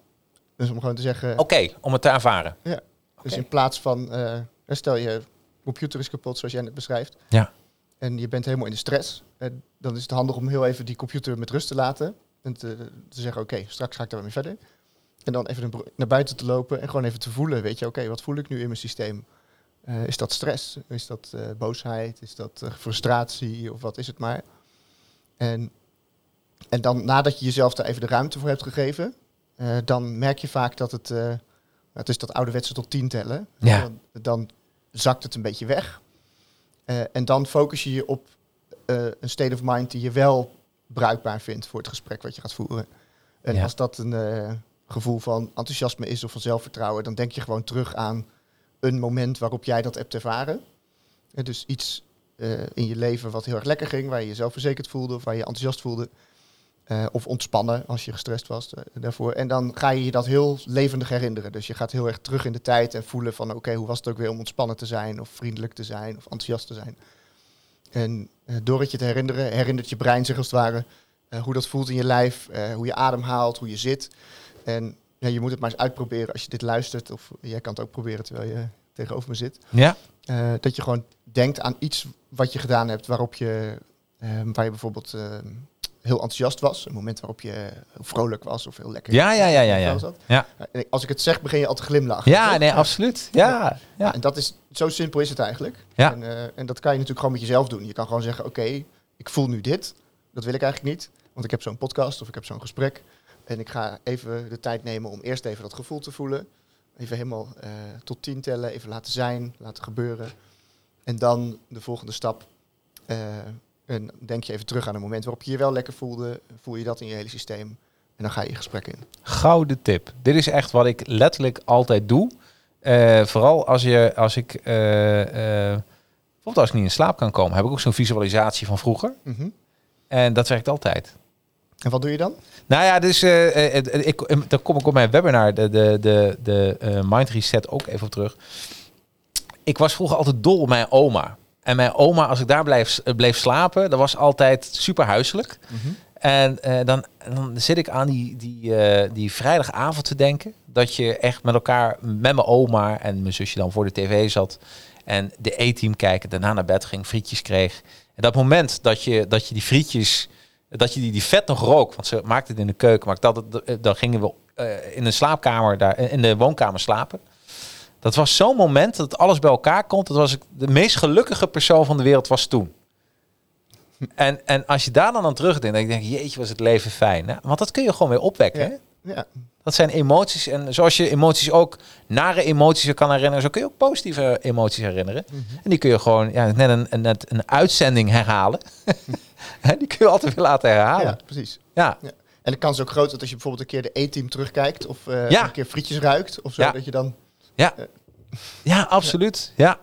Dus om gewoon te zeggen, Oké, om het te ervaren. ja. Dus in plaats van, eh, stel je computer is kapot zoals jij net beschrijft. Ja. En je bent helemaal in de stress. dan is het handig om heel even die computer met rust te laten. En te, te zeggen, oké, straks ga ik daar weer mee verder. En dan even naar- buiten te lopen en gewoon even te voelen. Weet je, oké, wat voel ik nu in mijn systeem? Eh, is dat stress? Is dat eh, boosheid? Is dat eh, frustratie? Of wat is het maar? En, en dan nadat je jezelf daar even de ruimte voor hebt gegeven, eh, dan merk je vaak dat het, eh, het is dat ouderwetse tot tien tellen. Ja. Dan, dan zakt het een beetje weg. Eh, en dan focus je je op eh, een state of mind die je wel bruikbaar vindt voor het gesprek wat je gaat voeren. En Ja. als dat een eh, gevoel van enthousiasme is of van zelfvertrouwen, dan denk je gewoon terug aan een moment waarop jij dat hebt ervaren. En dus iets eh, in je leven wat heel erg lekker ging, waar je je zelfverzekerd voelde of waar je je enthousiast voelde. Eh, of ontspannen als je gestrest was eh, daarvoor. En dan ga je je dat heel levendig herinneren. Dus je gaat heel erg terug in de tijd en voelen van oké, hoe was het ook weer om ontspannen te zijn of vriendelijk te zijn of enthousiast te zijn. En eh, door het je te herinneren, herinnert je brein zich als het ware eh, hoe dat voelt in je lijf, eh, hoe je adem haalt, hoe je zit. En ja, je moet het maar eens uitproberen als je dit luistert. Of jij kan het ook proberen terwijl je tegenover me zit. Ja? Dat je gewoon denkt aan iets wat je gedaan hebt waarop je, waar je bijvoorbeeld heel enthousiast was. Een moment waarop je vrolijk was of heel lekker. Ja, ja, ja, ja, ja. Ja, En als ik het zeg, begin je al te glimlachen. ja nee, absoluut. Ja, ja. En dat is, zo simpel is het eigenlijk. Ja. En, eh, en dat kan je natuurlijk gewoon met jezelf doen. Je kan gewoon zeggen, oké, ik voel nu dit. Dat wil ik eigenlijk niet. Want ik heb zo'n podcast of ik heb zo'n gesprek. En ik ga even de tijd nemen om eerst even dat gevoel te voelen. Even helemaal eh, tot tien tellen, even laten zijn, laten gebeuren. En dan de volgende stap. eh, en denk je even terug aan een moment waarop je je wel lekker voelde. Voel je dat in je hele systeem. En dan ga je je gesprek in. Gouden tip. Dit is echt wat ik letterlijk altijd doe. Eh, vooral als, je, als ik... eh, bijvoorbeeld als ik niet in slaap kan komen, heb ik ook zo'n visualisatie van vroeger. Mhm. En dat werkt altijd. En wat doe je dan? Nou ja, dus ik, dan kom ik op mijn webinar, de, de, de, de Mind Reset, ook even op terug. Ik was vroeger altijd dol op mijn oma. En mijn oma, als ik daar bleef, eh, bleef slapen, dat was altijd super huiselijk. En eh, dan, dan zit ik aan die, die, eh, die vrijdagavond te denken. Dat je echt met elkaar, met mijn oma en mijn zusje dan voor de tv zat. En de E-team kijken, daarna naar bed ging, frietjes kreeg. En dat moment dat je, dat je die frietjes, dat je die, die vet nog rook. Want ze maakte het in de keuken. Maar dat, dan gingen we in de slaapkamer, daar, in de woonkamer slapen. Dat was zo'n moment dat alles bij elkaar komt. Dat was ik de meest gelukkige persoon van de wereld was toen. En, en als je daar dan aan terugdenkt, dan denk je, jeetje, was het leven fijn. Hè? Want dat kun je gewoon weer opwekken. Ja. Hè? Ja, Dat zijn emoties. En zoals je emoties ook nare emoties kan herinneren, zo kun je ook positieve emoties herinneren. En die kun je gewoon ja, net een, een, net een uitzending herhalen. Die kun je altijd weer laten herhalen. ja precies. ja. Ja. En de kans is ook groot dat als je bijvoorbeeld een keer de E-team terugkijkt of eh, Ja. een keer frietjes ruikt of zo, Ja. dat je dan Ja, absoluut. Ja.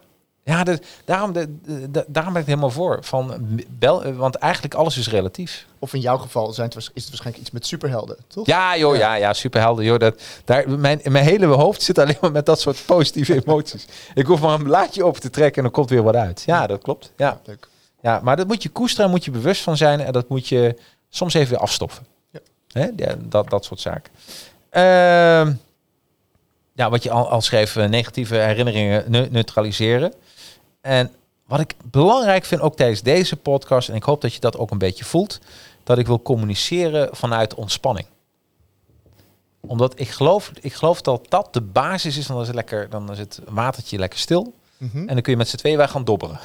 Ja, de, daarom, de, de- de- daarom ben ik helemaal voor. Van, bel, want eigenlijk alles is relatief. Of in jouw geval zijn het, is het waarschijnlijk iets met superhelden, toch? Ja, joh, ja, ja, superhelden. Joh, dat, daar, mijn, mijn hele hoofd zit alleen maar met dat soort positieve emoties. Ik hoef maar een blaadje open te trekken en dan komt weer wat uit. Ja, dat klopt. Ja, Leuk. ja maar dat moet je koesteren, moet je bewust van zijn. En dat moet je soms even weer afstoffen. Ja. Hè? Ja, dat, dat soort zaken. Ehm, ja, wat je al, al schreef, eh, negatieve herinneringen ne- neutraliseren. En wat ik belangrijk vind, ook tijdens deze podcast, en ik hoop dat je dat ook een beetje voelt, dat ik wil communiceren vanuit ontspanning. Omdat ik geloof, ik geloof dat dat de basis is, dan is het lekker, dan is het watertje lekker stil. Mhm. En dan kun je met z'n tweeën gaan dobberen.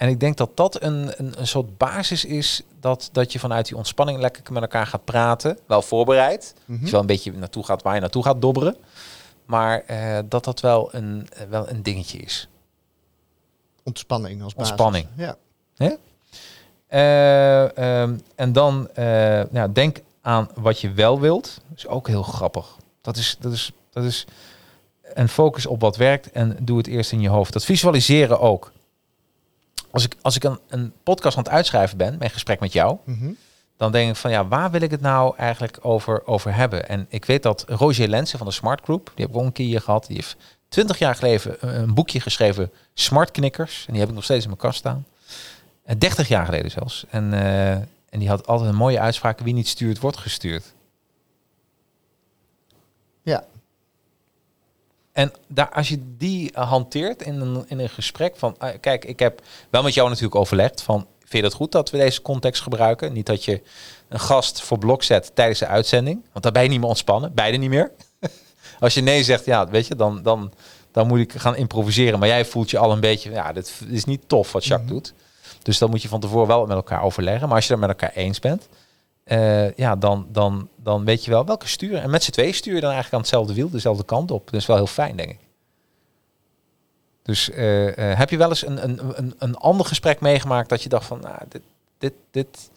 En ik denk dat dat een, een, een soort basis is dat, dat je vanuit die ontspanning lekker met elkaar gaat praten. Wel voorbereid. Dat je wel een beetje naartoe gaat waar je naartoe gaat dobberen. Maar eh, dat dat wel een, eh, wel een dingetje is. Ontspanning als basis. Ontspanning. Ja. Eh, ehm, en dan ja, denk aan wat je wel wilt. Dat is ook heel grappig. Dat is, dat is, dat is en focus op wat werkt en doe het eerst in je hoofd. Dat visualiseren ook. Als ik, als ik een, een podcast aan het uitschrijven ben, mijn gesprek met jou, Mhm. dan denk ik van ja, waar wil ik het nou eigenlijk over, over hebben? En ik weet dat Roger Lensen van de Smart Group, die heb ik ook een keer hier gehad, die heeft twintig jaar geleden een, een boekje geschreven, Smart Knikkers. En die heb ik nog steeds in mijn kast staan. En 30 jaar geleden zelfs. En, eh, en die had altijd een mooie uitspraak, wie niet stuurt, wordt gestuurd. Ja. En daar, als je die eh, hanteert in een, in een gesprek van, eh, kijk, ik heb wel met jou natuurlijk overlegd van, vind je het goed dat we deze context gebruiken? Niet dat je een gast voor blok zet tijdens de uitzending, want dan ben je niet meer ontspannen, beide niet meer. als je nee zegt, ja, weet je, dan, dan, dan moet ik gaan improviseren, maar jij voelt je al een beetje, ja, dit is niet tof wat Jacques doet. Dus dan moet je van tevoren wel met elkaar overleggen. Maar als je het met elkaar eens bent, eh, ja, dan, dan, dan weet je wel welke sturen. En met z'n twee stuur je dan eigenlijk aan hetzelfde wiel, dezelfde kant op. Dat is wel heel fijn, denk ik. Dus eh, eh, heb je wel eens een, een, een, een ander gesprek meegemaakt dat je dacht van, nou, dit, dit, dit,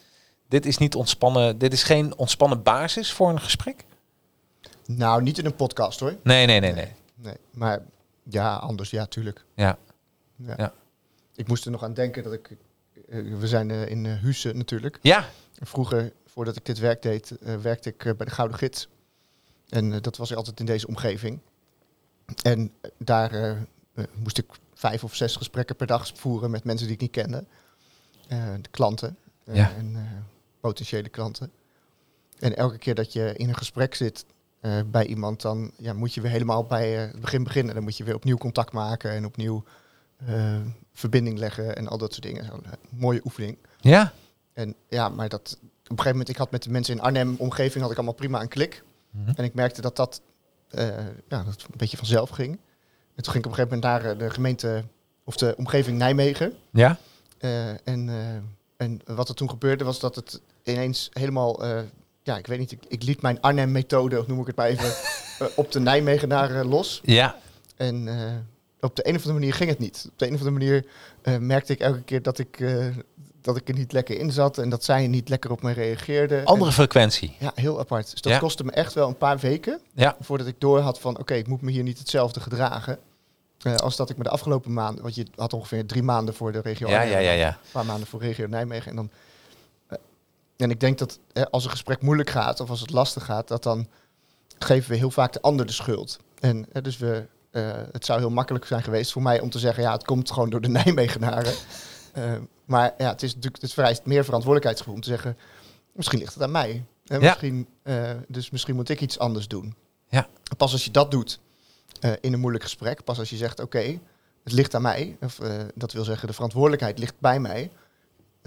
dit is niet ontspannen, dit is geen ontspannen basis voor een gesprek? Nou, niet in een podcast hoor. Nee, nee, nee, nee. Nee. Maar ja, anders, ja, tuurlijk. Ja, Ja. Ja. Ik moest er nog aan denken dat ik... we zijn in Husse natuurlijk. ja, Vroeger, voordat ik dit werk deed, eh, werkte ik eh, bij de Gouden Gids. En eh, dat was altijd in deze omgeving. En daar moest ik vijf of zes gesprekken per dag voeren met mensen die ik niet kende. De klanten Ja. en potentiële klanten. En elke keer dat je in een gesprek zit bij iemand, dan ja, moet je weer helemaal bij het begin beginnen. Dan moet je weer opnieuw contact maken en opnieuw verbinding leggen en al dat soort dingen. Zo'n mooie oefening. ja. En ja, maar dat een gegeven moment, ik had met de mensen in Arnhem omgeving had ik allemaal prima een klik. Mhm. En ik merkte dat dat, eh, ja, dat een beetje vanzelf ging. En toen ging ik op een gegeven moment naar eh, de gemeente of de omgeving Nijmegen. Ja, Eh, en, en wat er toen gebeurde was dat het ineens helemaal, ja, ik weet niet, ik, ik liet mijn Arnhem-methode, of noem ik het maar even, op de Nijmegenaren los. ja, En op de een of andere manier ging het niet. Op de een of andere manier merkte ik elke keer dat ik, dat ik er niet lekker in zat en dat zij niet lekker op me reageerden. andere En- frequentie. ja, heel apart. Dus dat Ja. kostte me echt wel een paar weken Ja, voordat ik door had van oké, ik moet me hier niet hetzelfde gedragen. eh, als dat ik me de afgelopen maanden, want je had ongeveer drie maanden voor de regio ja, ja, ja, ja. een paar maanden voor regio Nijmegen. En, dan, eh, en ik denk dat eh, als een gesprek moeilijk gaat of als het lastig gaat, dat dan geven we heel vaak de ander de schuld. En dus we, het zou heel makkelijk zijn geweest voor mij om te zeggen, ja, het komt gewoon door de Nijmegenaren. Maar ja, het is natuurlijk, het vereist meer verantwoordelijkheidsgevoel om te zeggen, misschien ligt het aan mij. Ja. misschien, eh, dus misschien moet ik iets anders doen. Ja. Pas als je dat doet eh, in een moeilijk gesprek, pas als je zegt, oké, het ligt aan mij, of eh, dat wil zeggen, de verantwoordelijkheid ligt bij mij,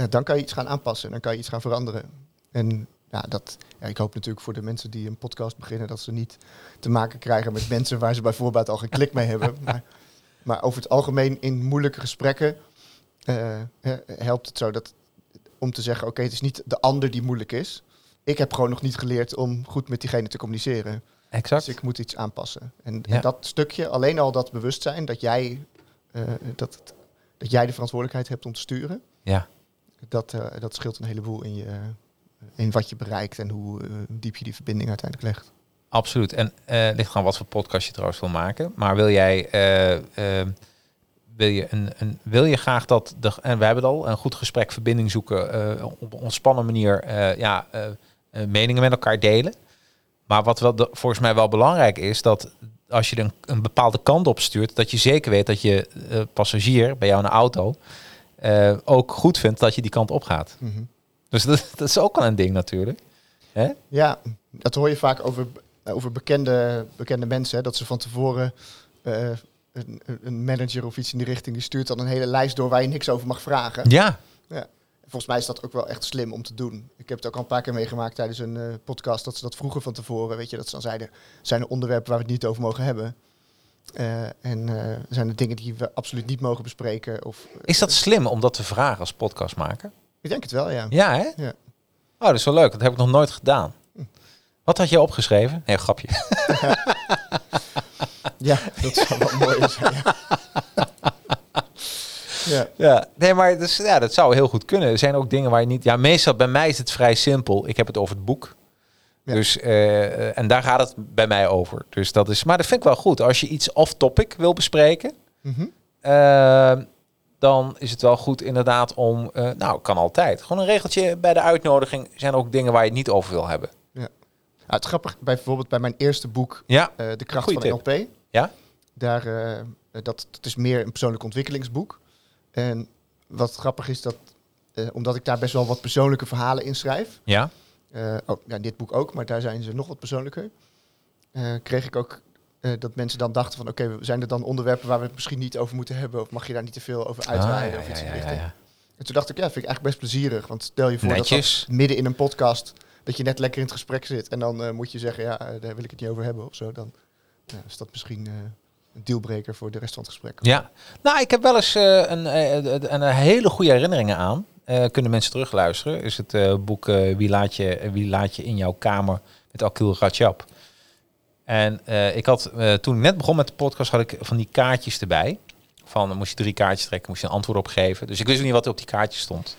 dan kan je iets gaan aanpassen, dan kan je iets gaan veranderen. En ja, dat, ja, ik hoop natuurlijk voor de mensen die een podcast beginnen, dat ze niet te maken krijgen met mensen waar ze bijvoorbeeld al geen klik mee hebben. Maar, maar over het algemeen in moeilijke gesprekken eh, eh, helpt het zo dat om te zeggen, oké, het is niet de ander die moeilijk is, ik heb gewoon nog niet geleerd om goed met diegene te communiceren. Exact. Dus ik moet iets aanpassen. En, Ja. en dat stukje, alleen al dat bewustzijn dat jij, eh, dat, dat jij de verantwoordelijkheid hebt om te sturen, Ja. dat, dat scheelt een heleboel in, je, in wat je bereikt en hoe diep je die verbinding uiteindelijk legt. Absoluut. En ligt gewoon wat voor podcast je trouwens wil maken. Maar wil jij, wil je, een, een, wil je graag dat, de, en we hebben het al, een goed gesprek, verbinding zoeken, eh, op een ontspannen manier, eh, ja, eh, meningen met elkaar delen. Maar wat wel de, volgens mij wel belangrijk is, dat als je een, een bepaalde kant op stuurt, dat je zeker weet dat je passagier bij jou in de auto ook goed vindt dat je die kant op gaat. Mhm. Dus dat, dat is ook wel een ding natuurlijk. Hè? Ja, dat hoor je vaak over, over bekende, bekende mensen. Hè, dat ze van tevoren een, een manager of iets in die richting, die stuurt dan een hele lijst door waar je niks over mag vragen. Ja, Volgens mij is dat ook wel echt slim om te doen. Ik heb het ook al een paar keer meegemaakt tijdens een eh, podcast dat ze dat vroegen van tevoren. Weet je, dat ze dan zeiden, zijn er onderwerpen waar we het niet over mogen hebben? Eh, en eh, zijn er dingen die we absoluut niet mogen bespreken? Of, Is dat slim om dat te vragen als podcastmaker? Ik denk het wel, ja. Ja, hè? Ja. Oh, dat is wel leuk. Dat heb ik nog nooit gedaan. Wat had je opgeschreven? Nee, grapje. Ja, dat zou wel mooi zijn. Ja. ja. Ja, nee, maar dus, ja, dat zou heel goed kunnen. Er zijn ook dingen waar je niet... Ja, meestal bij mij is het vrij simpel. Ik heb het over het boek. Ja. Dus, eh, en daar gaat het bij mij over. Dus dat is, maar dat vind ik wel goed. Als je iets off-topic wil bespreken, Mhm. eh, dan is het wel goed inderdaad om... eh, nou, kan altijd. Gewoon een regeltje bij de uitnodiging. zijn ook dingen waar je het niet over wil hebben. Ja, het is grappig, bij, bijvoorbeeld bij mijn eerste boek, Ja, eh, De Kracht Goeie van NLP. Ja? Daar, eh, dat, dat is meer een persoonlijk ontwikkelingsboek. En wat grappig is, dat eh, omdat ik daar best wel wat persoonlijke verhalen in schrijf. ja. eh, oh, ja, dit boek ook, maar daar zijn ze nog wat persoonlijker. kreeg ik ook dat mensen dan dachten van... oké, zijn er dan onderwerpen waar we het misschien niet over moeten hebben... of mag je daar niet te veel over uitweiden Ah, of ja, iets ja, in ja, ja. En toen dacht ik, ja, vind ik eigenlijk best plezierig. Want stel je voor dat Netjes. dat midden in een podcast... dat je net lekker in het gesprek zit... en dan moet je zeggen, ja, daar wil ik het niet over hebben of zo. Dan ja, is dat misschien eh, een dealbreaker voor de rest van het gesprek. Ja, nou, ik heb wel eens eh, een, eh, een, een hele goede herinneringen aan. Kunnen mensen terugluisteren. Is het boek Wie, laat je, Wie laat je in jouw kamer met Akil Rajab. En ik had, toen ik net begon met de podcast, had ik van die kaartjes erbij. Van, dan moest je drie kaartjes trekken, moest je een antwoord op geven. Dus ik wist niet wat er op die kaartjes stond.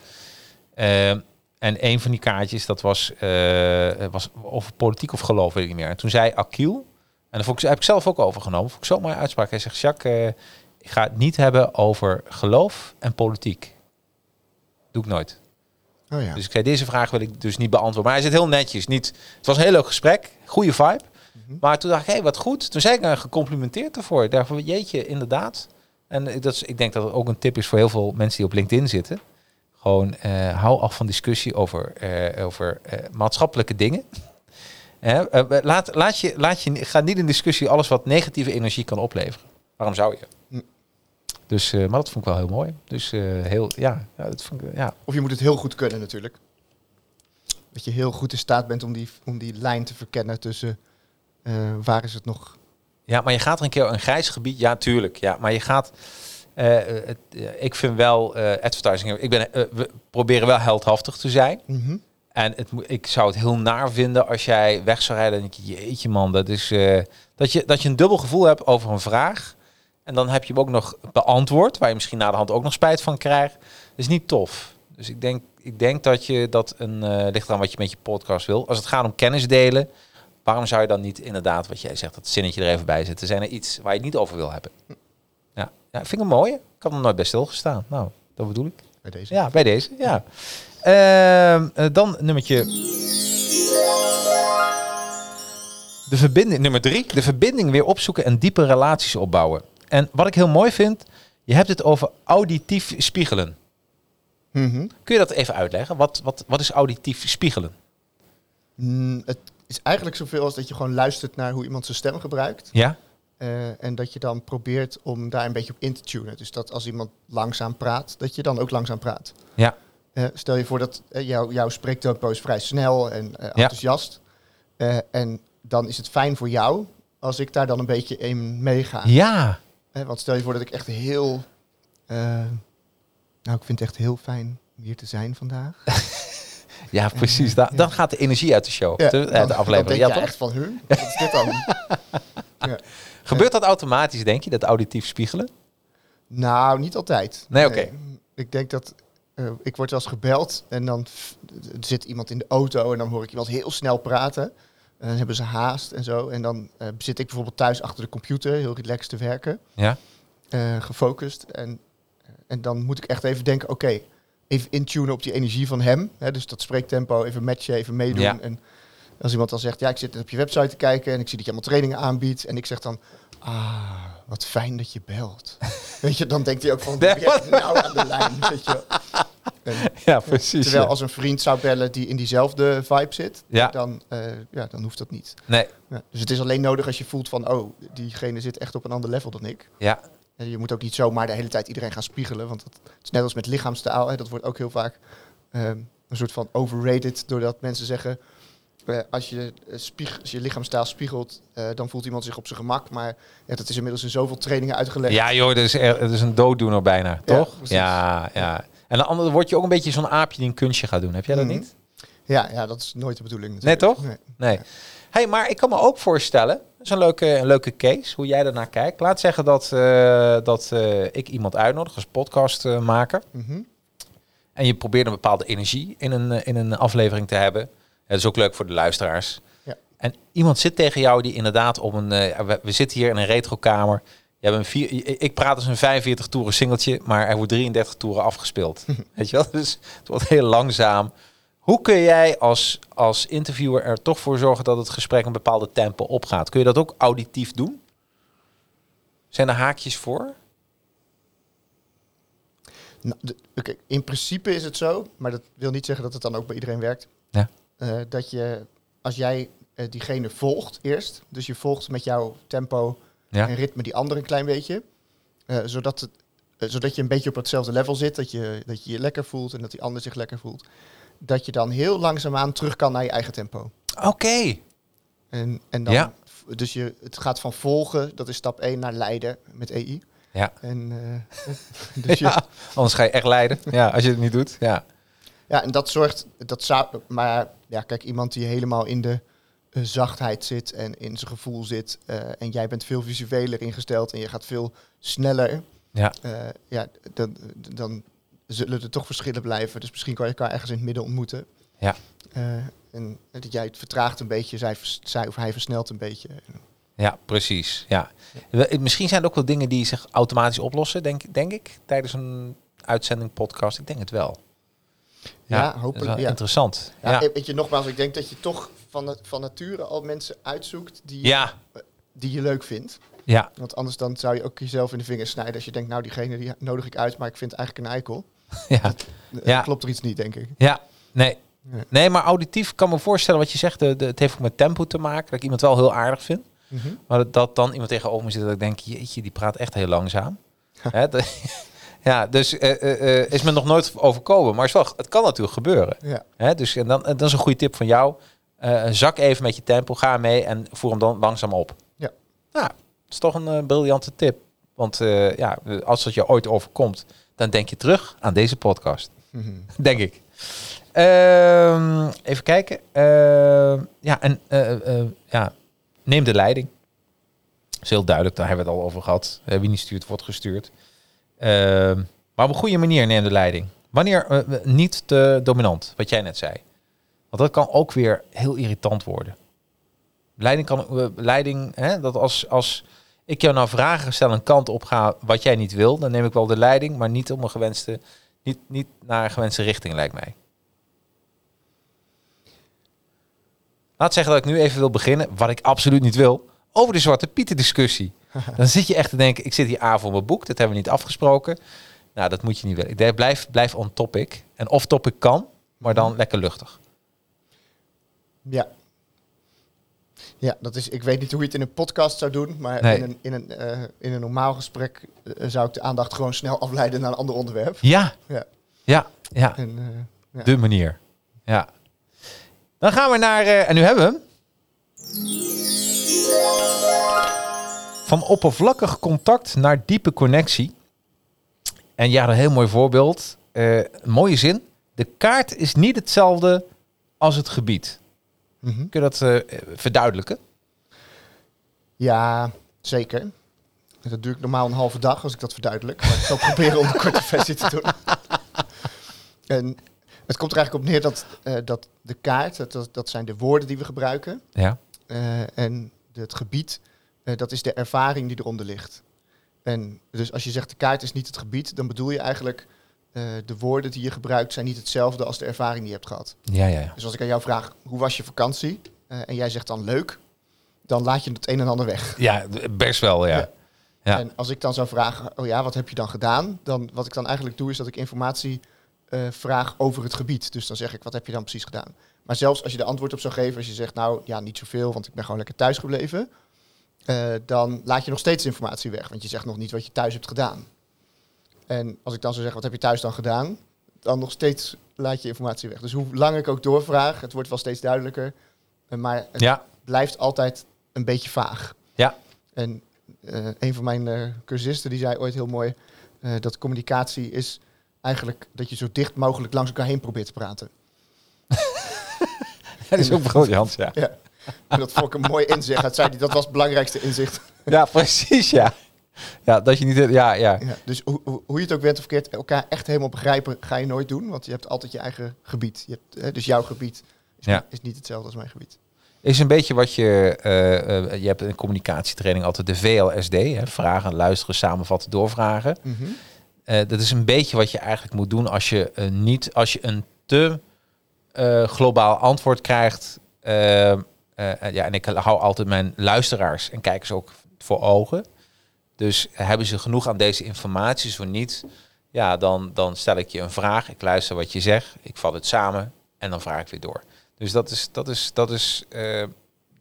En een van die kaartjes, dat was, was over politiek of geloof, weet ik niet meer. En toen zei Akil, en dat ik, heb ik zelf ook overgenomen, vond ik zo'n mooie uitspraak. Hij zegt, Jacques, eh, ik ga het niet hebben over geloof en politiek. Doe ik nooit. Oh ja. Dus ik zei, deze vraag wil ik dus niet beantwoorden. Maar hij zit heel netjes. Niet, het was een heel leuk gesprek. Goede vibe. Mhm. Maar toen dacht ik, hé, wat goed. Toen zei ik een gecomplimenteerd ervoor. Ik dacht van, jeetje, inderdaad. En ik- dat is, ik denk dat het ook een tip is voor heel veel mensen die op LinkedIn zitten. Gewoon, eh, hou af van discussie over, eh, over maatschappelijke dingen. Hè, eh, laat, laat je, laat je, ga niet in discussie alles wat negatieve energie kan opleveren. Waarom zou je? Hm. Dus, eh, maar dat vond ik wel heel mooi. Dus eh, heel, ja, ja, dat vond ik, ja, Of je moet het heel goed kunnen natuurlijk. Dat je heel goed in staat bent om die, om die lijn te verkennen tussen... waar is het nog... Ja, maar je gaat er een keer een grijs gebied. Ja, tuurlijk. Ja, maar je gaat. het, ik vind wel advertising. Ik ben, we proberen wel heldhaftig te zijn. En het, ik zou het heel naar vinden als jij weg zou rijden. En denk je, jeetje man, dat is eh, dat je dat je een dubbel gevoel hebt over een vraag. En dan heb je hem ook nog beantwoord, waar je misschien na de hand ook nog spijt van krijgt. Dat is niet tof. Dus ik denk, ik denk dat je dat een eh ligt aan wat je met je podcast wil. Als het gaat om kennis delen, waarom zou je dan niet inderdaad, wat jij zegt, dat zinnetje er even bij zetten? Zijn er iets waar je het niet over wil hebben? Ja, ja vind ik een mooie. Ik had er nooit bij stilgestaan. Nou, dat bedoel ik. Bij deze. Ja, bij deze. Ja. Ehm, eh, dan nummertje. De verbinding, nummer drie. De verbinding weer opzoeken en diepe relaties opbouwen. En wat ik heel mooi vind, je hebt het over auditief spiegelen. Mhm. Kun je dat even uitleggen? Wat, wat, wat is auditief spiegelen? Mm, het is eigenlijk zoveel als dat je gewoon luistert naar hoe iemand zijn stem gebruikt. Ja? Eh, en dat je dan probeert om daar een beetje op in te tunen. Dus dat als iemand langzaam praat, dat je dan ook langzaam praat. Ja. Eh, stel je voor dat eh, jouw jouw spreektempo is vrij snel en eh, enthousiast. En dan is het fijn voor jou als ik daar dan een beetje in meega. Ja. Want stel je voor dat ik echt heel... nou, ik vind het echt heel fijn om hier te zijn vandaag. Ja, precies. Da- Dan gaat de energie uit de show, Ja, de, dan- de Dan aflevering. denk Ja, toch? echt van, huh? Wat is dit dan? ja. Gebeurt dat automatisch, denk je, dat auditief spiegelen? Nou, niet altijd. Nee, oké. Ik denk dat... eh, ik word wel eens gebeld en dan zit iemand in de auto en dan hoor ik iemand heel snel praten. En dan hebben ze haast en zo. En dan eh, zit ik bijvoorbeeld thuis achter de computer, heel relaxed te werken. Ja. eh, gefocust. En, en dan moet ik echt even denken, oké, even intunen op die energie van hem. Hè, dus dat spreektempo, even matchen, even meedoen. Ja. En als iemand dan zegt, ja, ik zit op je website te kijken en ik zie dat je allemaal trainingen aanbiedt. En ik zeg dan, ah, wat fijn dat je belt. weet je, dan denkt hij ook van, ben je nou aan de lijn, weet je. En, Ja, precies. terwijl ja. als een vriend zou bellen die in diezelfde vibe zit, Ja. dan, eh, ja, dan hoeft dat niet. Nee, Ja, dus het is alleen nodig als je voelt van, oh, diegene zit echt op een ander level dan ik. ja. En je moet ook niet zomaar de hele tijd iedereen gaan spiegelen. Want dat, het is net als met lichaamstaal. Hè, dat wordt ook heel vaak ehm, een soort van overrated. Doordat mensen zeggen... eh, als, je, eh, spieg, als je lichaamstaal spiegelt, dan voelt iemand zich op zijn gemak. Maar ja, dat is inmiddels in zoveel trainingen uitgelegd. Ja, joh, dat is, er- dat is een dooddoener bijna, toch? Ja, ja. En dan ander- word je ook een beetje zo'n aapje die een kunstje gaat doen. Heb jij dat Mhm. niet? Ja, ja, dat is nooit de bedoeling Nee, natuurlijk. toch? Nee. Nee. Hey, maar ik kan me ook voorstellen, dat is een leuke, een leuke case, hoe jij daarnaar kijkt. Laat zeggen dat, eh, dat eh, ik iemand uitnodig als podcastmaker. Mhm. En je probeert een bepaalde energie in een, eh, in een aflevering te hebben. Dat is ook leuk voor de luisteraars. Ja. En iemand zit tegen jou die inderdaad op een... we zitten hier in een retrokamer. Je hebt een vier, ik praat als een 45 toeren singeltje, maar er wordt 33 toeren afgespeeld. Weet je wel? Dus het wordt heel langzaam. Hoe kun jij als, als interviewer er toch voor zorgen dat het gesprek een bepaalde tempo opgaat? Kun je dat ook auditief doen? Zijn er haakjes voor? Nou, de- in principe is het zo, maar dat wil niet zeggen dat het dan ook bij iedereen werkt. Ja. Eh, dat je, als jij eh, diegene volgt eerst, dus je volgt met jouw tempo Ja. en ritme die andere een klein beetje, eh, zodat, het, eh, zodat je een beetje op hetzelfde level zit, dat je, dat je je lekker voelt en dat die ander zich lekker voelt, dat je dan heel langzaamaan terug kan naar je eigen tempo. Oké. En, en dan, Ja. Dus je, het gaat van volgen, dat is stap 1, naar leiden met EI. Ja. En, eh, dus je, ja. Anders ga je echt lijden. Ja, als je het niet doet. Ja. Ja, en dat zorgt, dat zou, maar ja, kijk, iemand die helemaal in de zachtheid zit en in zijn gevoel zit, eh, en jij bent veel visueler ingesteld en je gaat veel sneller, Ja. eh, ja, dan, dan zullen er toch verschillen blijven. Dus misschien kan je elkaar ergens in het midden ontmoeten. Ja. Eh, en dat jij het vertraagt een beetje, zij, zij of hij versnelt een beetje. Ja, precies. Ja. Misschien zijn er ook wel dingen die zich automatisch oplossen, denk, denk ik, tijdens een uitzending, podcast. Ik denk het wel. Ja, hopelijk. Ja. interessant. Ja, Ja. Weet je, nogmaals, ik denk dat je toch van, van nature al mensen uitzoekt die, Ja. die je leuk vindt. Ja. Want anders dan zou je ook jezelf in de vingers snijden als je denkt, nou diegene die nodig ik uit, maar ik vind eigenlijk een eikel. Ja. Eh, Ja. Klopt er iets niet, denk ik. Ja. Nee. Nee, maar auditief kan me voorstellen wat je zegt. De, de, het heeft ook met tempo te maken. Dat ik iemand wel heel aardig vind. Maar dat, dat dan iemand tegenover me zit dat ik denk, jeetje, die praat echt heel langzaam. Hè, de- ja, dus eh, eh, eh, is me nog nooit overkomen. Maar is wel, het kan natuurlijk gebeuren. Ja. Hè, dus en dan, en dat is een goede tip van jou. Eh, zak even met je tempo, ga mee en voer hem dan langzaam op. Ja. Nou, dat is toch een eh, briljante tip. Want eh, ja, als het je ooit overkomt, dan denk je terug aan deze podcast. Denk ik. Ehm, even kijken. Ehm, ja, en ja, neem de leiding. Dat is heel duidelijk, daar hebben we het al over gehad. Eh, wie niet stuurt, wordt gestuurd. Ehm, maar op een goede manier neem de leiding. Wanneer niet te dominant, wat jij net zei. Want dat kan ook weer heel irritant worden. Leiding kan, eh, leiding, hè, dat als, als ik jou nou vragen stel een kant op ga wat jij niet wil, dan neem ik wel de leiding, maar niet om een gewenste, niet, niet naar een gewenste richting, lijkt mij. Laat zeggen dat ik nu even wil beginnen, wat ik absoluut niet wil, over de Zwarte Pieten discussie. Dan zit je echt te denken, ik zit hier aan voor mijn boek, dat hebben we niet afgesproken. Nou, dat moet je niet willen. Blijf, blijf on topic. En off topic kan, maar dan lekker luchtig. Ja. Ja, dat is, ik weet niet hoe je het in een podcast zou doen, maar Nee. in, een, in, een, eh, in een normaal gesprek eh, zou ik de aandacht gewoon snel afleiden naar een ander onderwerp. Ja, Ja. ja, ja. En, eh, ja. De manier. Ja. Dan gaan we naar, en nu hebben we hem. Van oppervlakkig contact naar diepe connectie. En ja, een heel mooi voorbeeld. Mooie zin. De kaart is niet hetzelfde als het gebied. Mhm. Kun je dat eh, verduidelijken? Ja, zeker. Dat duurt normaal een halve dag als ik dat verduidelijk. Maar ik zal proberen om een korte versie te doen. En het komt er eigenlijk op neer dat, eh, dat de kaart, dat- dat, zijn de woorden die we gebruiken. Ja. Eh, en het gebied, dat is de ervaring die eronder ligt. En dus als je zegt de kaart is niet het gebied, dan bedoel je eigenlijk de woorden die je gebruikt zijn niet hetzelfde als de ervaring die je hebt gehad. Ja, ja, ja. Dus als ik aan jou vraag, hoe was je vakantie? Eh, en jij zegt dan leuk, dan laat je het een en ander weg. Ja, best wel, ja. Ja. Ja. En als ik dan zou vragen, oh ja, wat heb je dan gedaan? Dan wat ik dan eigenlijk doe, is dat ik informatie eh, vraag over het gebied. Dus dan zeg ik, wat heb je dan precies gedaan? Maar zelfs als je de antwoord op zou geven, als je zegt, nou ja, niet zoveel, want ik ben gewoon lekker thuis gebleven. eh, dan laat je nog steeds informatie weg, want je zegt nog niet wat je thuis hebt gedaan. En als ik dan zou zeggen, wat heb je thuis dan gedaan? Dan nog steeds laat je informatie weg. Dus hoe lang ik ook doorvraag, het wordt wel steeds duidelijker. eh, maar het Ja, blijft altijd een beetje vaag. Ja. En eh, een van mijn eh, cursisten die zei ooit heel mooi dat communicatie is eigenlijk dat je zo dicht mogelijk langs elkaar heen probeert te praten. dat is ook briljant, ja. Ja. En dat vond ik een mooi inzicht. Dat zei dat was het belangrijkste inzicht. Ja, precies, ja. Ja, dat je niet... Ja, ja. Ja, dus hoe, je het ook bent of verkeerd, elkaar echt helemaal begrijpen ga je nooit doen. Want je hebt altijd je eigen gebied. Je hebt, eh, dus jouw gebied is, Ja. is niet hetzelfde als mijn gebied. Is een beetje wat je... eh, eh, je hebt in communicatietraining altijd de VLSD. Hè? Vragen, luisteren, samenvatten, doorvragen. Eh, dat is een beetje wat je eigenlijk moet doen als je niet, als je een te globaal antwoord krijgt. ja, en ik hou altijd mijn luisteraars en kijkers ook voor ogen. Dus hebben ze genoeg aan deze informatie? Zo niet, ja, dan, dan stel ik je een vraag. Ik luister wat je zegt. Ik vat het samen en dan vraag ik weer door. Dus dat is, dat is, dat is eh,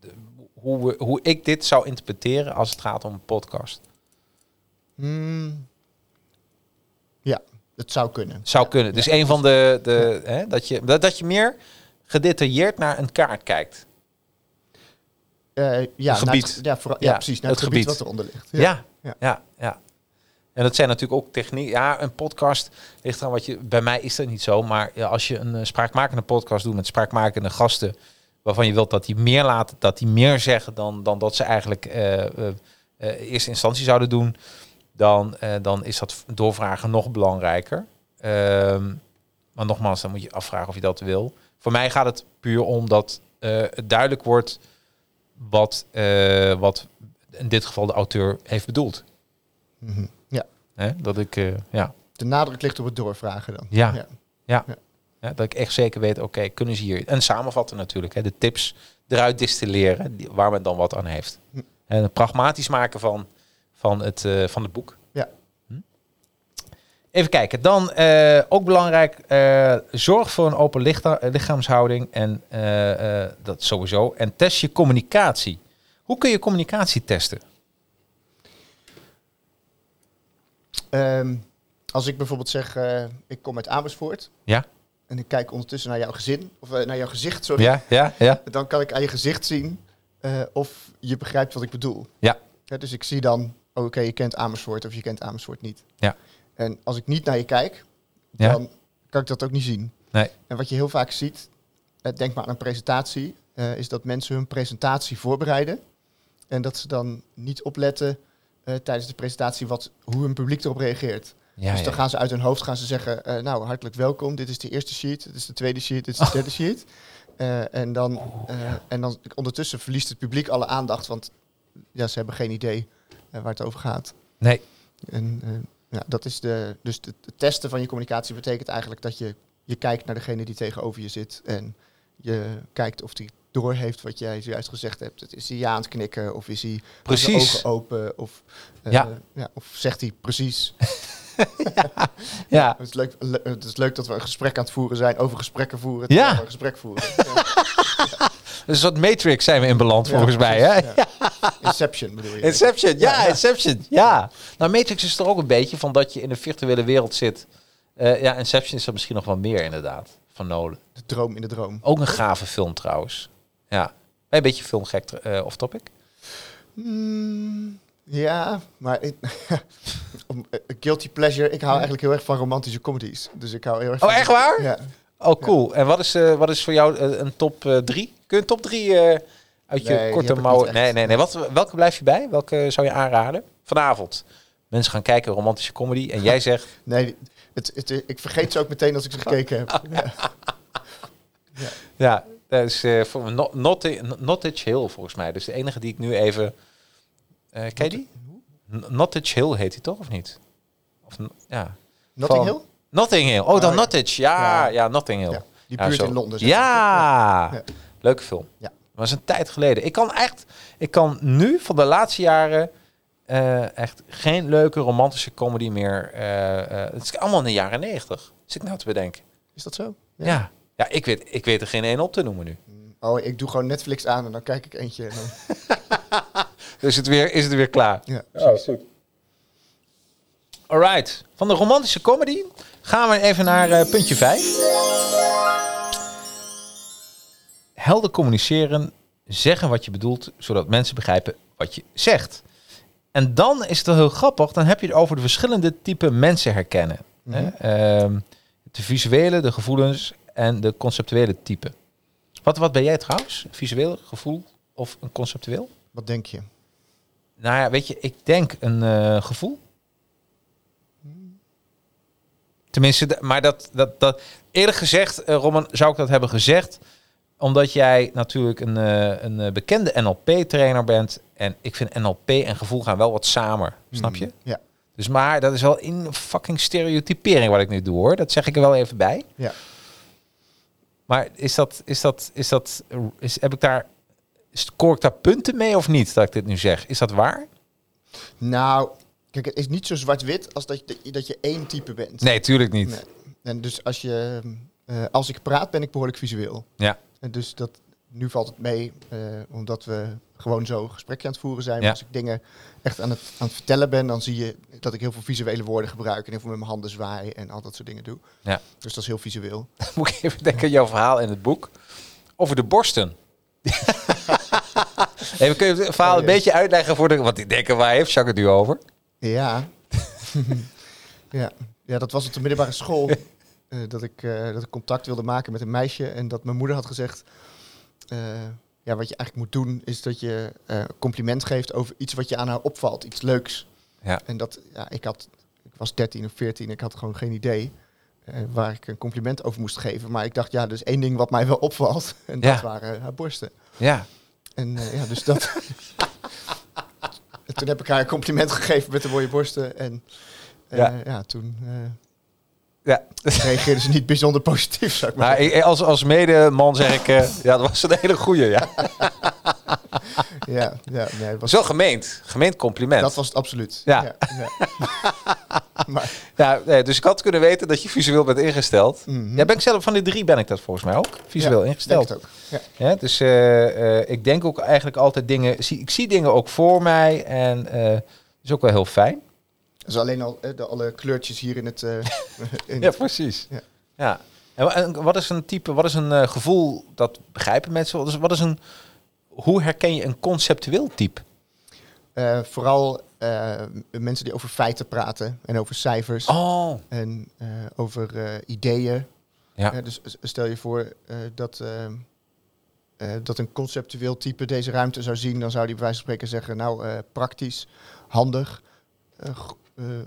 de- hoe, we, hoe ik dit zou interpreteren als het gaat om een podcast. Hmm. Ja, het zou kunnen. Zou Ja. kunnen. Dus een van de, de hè, dat, je, dat, dat je meer gedetailleerd naar een kaart kijkt. Eh, ja, Het gebied. het- ja, vooral- ja, Ja, precies. Naar het het, gebied, gebied. wat eronder ligt. Ja. Ja. Ja. ja, En dat zijn natuurlijk ook techniek. Ja, een podcast ligt aan wat je. Bij mij is dat niet zo, maar als je een eh, spraakmakende podcast doet met spraakmakende gasten, waarvan je wilt dat die meer laten, dat die meer zeggen dan, dan dat ze eigenlijk eh, eerste instantie zouden doen, dan, dan is dat doorvragen nog belangrijker. Ehm, maar nogmaals, dan moet je afvragen of je dat wil. Voor mij gaat het puur om dat het duidelijk wordt wat, eh, wat in dit geval de auteur heeft bedoeld. Mhm. ja. Hè? Dat ik, eh, ja. De nadruk ligt op het doorvragen dan. Ja. Ja, dat ik echt zeker weet, oké, kunnen ze hier... En samenvatten natuurlijk, hè, de tips eruit distilleren die, waar men dan wat aan heeft. En het pragmatisch maken van, van, het, eh, van het boek. Even kijken, dan eh, ook belangrijk, eh, zorg voor een open licha- lichaamshouding en eh, eh, dat sowieso. En test je communicatie. Hoe kun je communicatie testen? Ehm, als ik bijvoorbeeld zeg, eh, ik kom uit Amersfoort. Ja. En ik kijk ondertussen naar jouw gezin, of eh, naar jouw gezicht, sorry. Ja, ja, ja. Dan kan ik aan je gezicht zien eh, of je begrijpt wat ik bedoel. Ja. dus ik zie dan, oh, oké, je kent Amersfoort of je kent Amersfoort niet. Ja. En als ik niet naar je kijk, Ja. dan kan ik dat ook niet zien. Nee. En wat je heel vaak ziet, eh, denk maar aan een presentatie, eh, is dat mensen hun presentatie voorbereiden. En dat ze dan niet opletten eh, tijdens de presentatie wat, hoe hun publiek erop reageert. ja, dus dan ja. gaan ze uit hun hoofd gaan ze zeggen, nou hartelijk welkom, dit is de eerste sheet, dit is de tweede sheet, dit is de derde sheet. En, dan, en dan ondertussen verliest het publiek alle aandacht, want ja, ze hebben geen idee waar het over gaat. Nee, En ja, dat is de, dus het testen van je communicatie betekent eigenlijk dat je, je kijkt naar degene die tegenover je zit en je kijkt of die doorheeft wat jij zojuist gezegd hebt. Is hij ja aan het knikken of is hij Precies. ogen open of, eh, Ja. ja, of zegt hij precies ja. het is, leuk, le- het is leuk dat we een gesprek aan het voeren zijn over gesprekken voeren. Ja. gesprek voeren. Ja. Dus wat Matrix zijn we in beland volgens mij, hè? Inception bedoel je? Inception, ja. Inception, ja. Nou, Matrix is er ook een beetje van dat je in een virtuele wereld zit. Eh, ja, Inception is er misschien nog wel meer inderdaad, van Nolan. De droom in de droom. Ook een gave film trouwens. Ja, een beetje filmgek eh off topic. Hmm, ja, maar ik, eh, guilty pleasure. Ik hou eigenlijk heel erg van romantische comedies. Dus ik hou heel erg Oh, van- echt waar? Ja. Oh, cool. En wat is, eh, wat is voor jou eh, een top eh, drie? Kun je een top drie eh, uit je Nee, korte mouwen... Nee, nee, nee. Wat, welke blijf je bij? Welke zou je aanraden? Vanavond. Mensen gaan kijken, romantische comedy. En jij zegt... Nee, het, het, ik vergeet ze ook meteen als ik ze gekeken heb. Ja. Ja, dat is eh, voor me Not- Not- Nottage Hill volgens mij. Dus de enige die ik nu even... eh ken je die? Nottage Hill heet hij toch, of niet? Of, ja. Notting Hill? Notting Hill. Oh, dan ja. Nottage. Ja, ja, Ja. Notting Hill. Ja, die buurt in Londen. zeg. Ja. Ja. leuke film. Ja. Dat was een tijd geleden. Ik kan echt, ik kan nu van de laatste jaren eh, echt geen leuke romantische comedy meer. eh, eh, het is allemaal in de jaren negentig. Zit ik nou te bedenken. Is dat zo? Ja. ja. ik, weet, ik weet er geen één op te noemen nu. Oh, ik doe gewoon Netflix aan en dan kijk ik eentje. En dan... Dus is het weer, is het weer klaar. Ja, Oh, goed. Alright. Van de romantische comedy gaan we even naar eh, puntje 5. Helder communiceren, zeggen wat je bedoelt, zodat mensen begrijpen wat je zegt. En dan is het wel heel grappig, dan heb je het over de verschillende typen mensen herkennen. Hè? Mhm. Ehm, de visuele, de gevoelens en de conceptuele type. Wat, wat ben jij trouwens? Visueel, gevoel of een conceptueel? Wat denk je? Nou ja, weet je, ik denk een eh, gevoel. Tenminste, maar dat, dat, dat eerlijk gezegd, eh, Roman, zou ik dat hebben gezegd, omdat jij natuurlijk een, eh, een eh, bekende NLP-trainer bent. En ik vind NLP en gevoel gaan wel wat samen, snap je? Mm, Ja. Dus maar dat is wel in fucking stereotypering wat ik nu doe hoor. Dat zeg ik er wel even bij. Ja. Maar is dat, is dat, is dat, is, heb ik daar, scoor ik daar punten mee of niet dat ik dit nu zeg? Is dat waar? Nou, kijk, het is niet zo zwart-wit als dat je, dat je één type bent. Nee, tuurlijk niet. Nee. En dus als je, eh, als ik praat, ben ik behoorlijk visueel. Ja. En dus dat, nu valt het mee, eh, omdat we gewoon zo een gesprekje aan het voeren zijn. Ja. Als ik dingen echt aan het, aan het vertellen ben, dan zie je dat ik heel veel visuele woorden gebruik en heel veel met mijn handen zwaai en al dat soort dingen doe. Ja. Dus dat is heel visueel. Moet ik even denken aan jouw verhaal in het boek over de borsten. even kun je het verhaal Oh, een ja. beetje uitleggen voor de... Want ik denk, waar heeft Jacques het nu over? Ja. ja. ja, dat was op de middelbare school. eh, dat, ik, eh, dat ik contact wilde maken met een meisje. En dat mijn moeder had gezegd... eh, ja, wat je eigenlijk moet doen, is dat je compliment geeft over iets wat je aan haar opvalt. Iets leuks. Ja. En dat, ja, ik had... Ik was 13 of 14, ik had gewoon geen idee waar ik een compliment over moest geven. Maar ik dacht, ja, is één ding wat mij wel opvalt. En dat Ja. waren haar borsten. Ja. En ja, dus dat. En toen heb ik haar een compliment gegeven met de mooie borsten. En eh, Ja. ja. toen eh, ja. reageerde ze niet bijzonder positief, zou ik maar Maar zeggen. ik- als, als medeman zeg ik... eh, ja, dat was een hele goeie, ja. Ja, ja, nee, het was, Zo gemeend. Gemeend compliment. dat was het absoluut. Ja. ja, ja. maar, Ja, nee, dus ik had kunnen weten dat je visueel bent ingesteld. mhm. Ja, ben ik zelf van de drie ben ik dat volgens mij ook. Visueel ingesteld. denk het ook. Ja. Dus eh, eh, ik denk ook eigenlijk altijd dingen... Zie, ik zie dingen ook voor mij en eh dat is ook wel heel fijn. Dus alleen al de, alle kleurtjes hier in het... in Ja, het- precies. Ja. Ja. En, wa- en wat is een type, wat is een gevoel dat begrijpen mensen? Wat is, wat is een, hoe herken je een conceptueel type? eh, vooral eh, mensen die over feiten praten en over cijfers. Oh. En eh, over ideeën. Ja. Dus stel je voor dat, dat een conceptueel type deze ruimte zou zien, dan zou die bij wijze van spreken zeggen, nou praktisch, handig, go-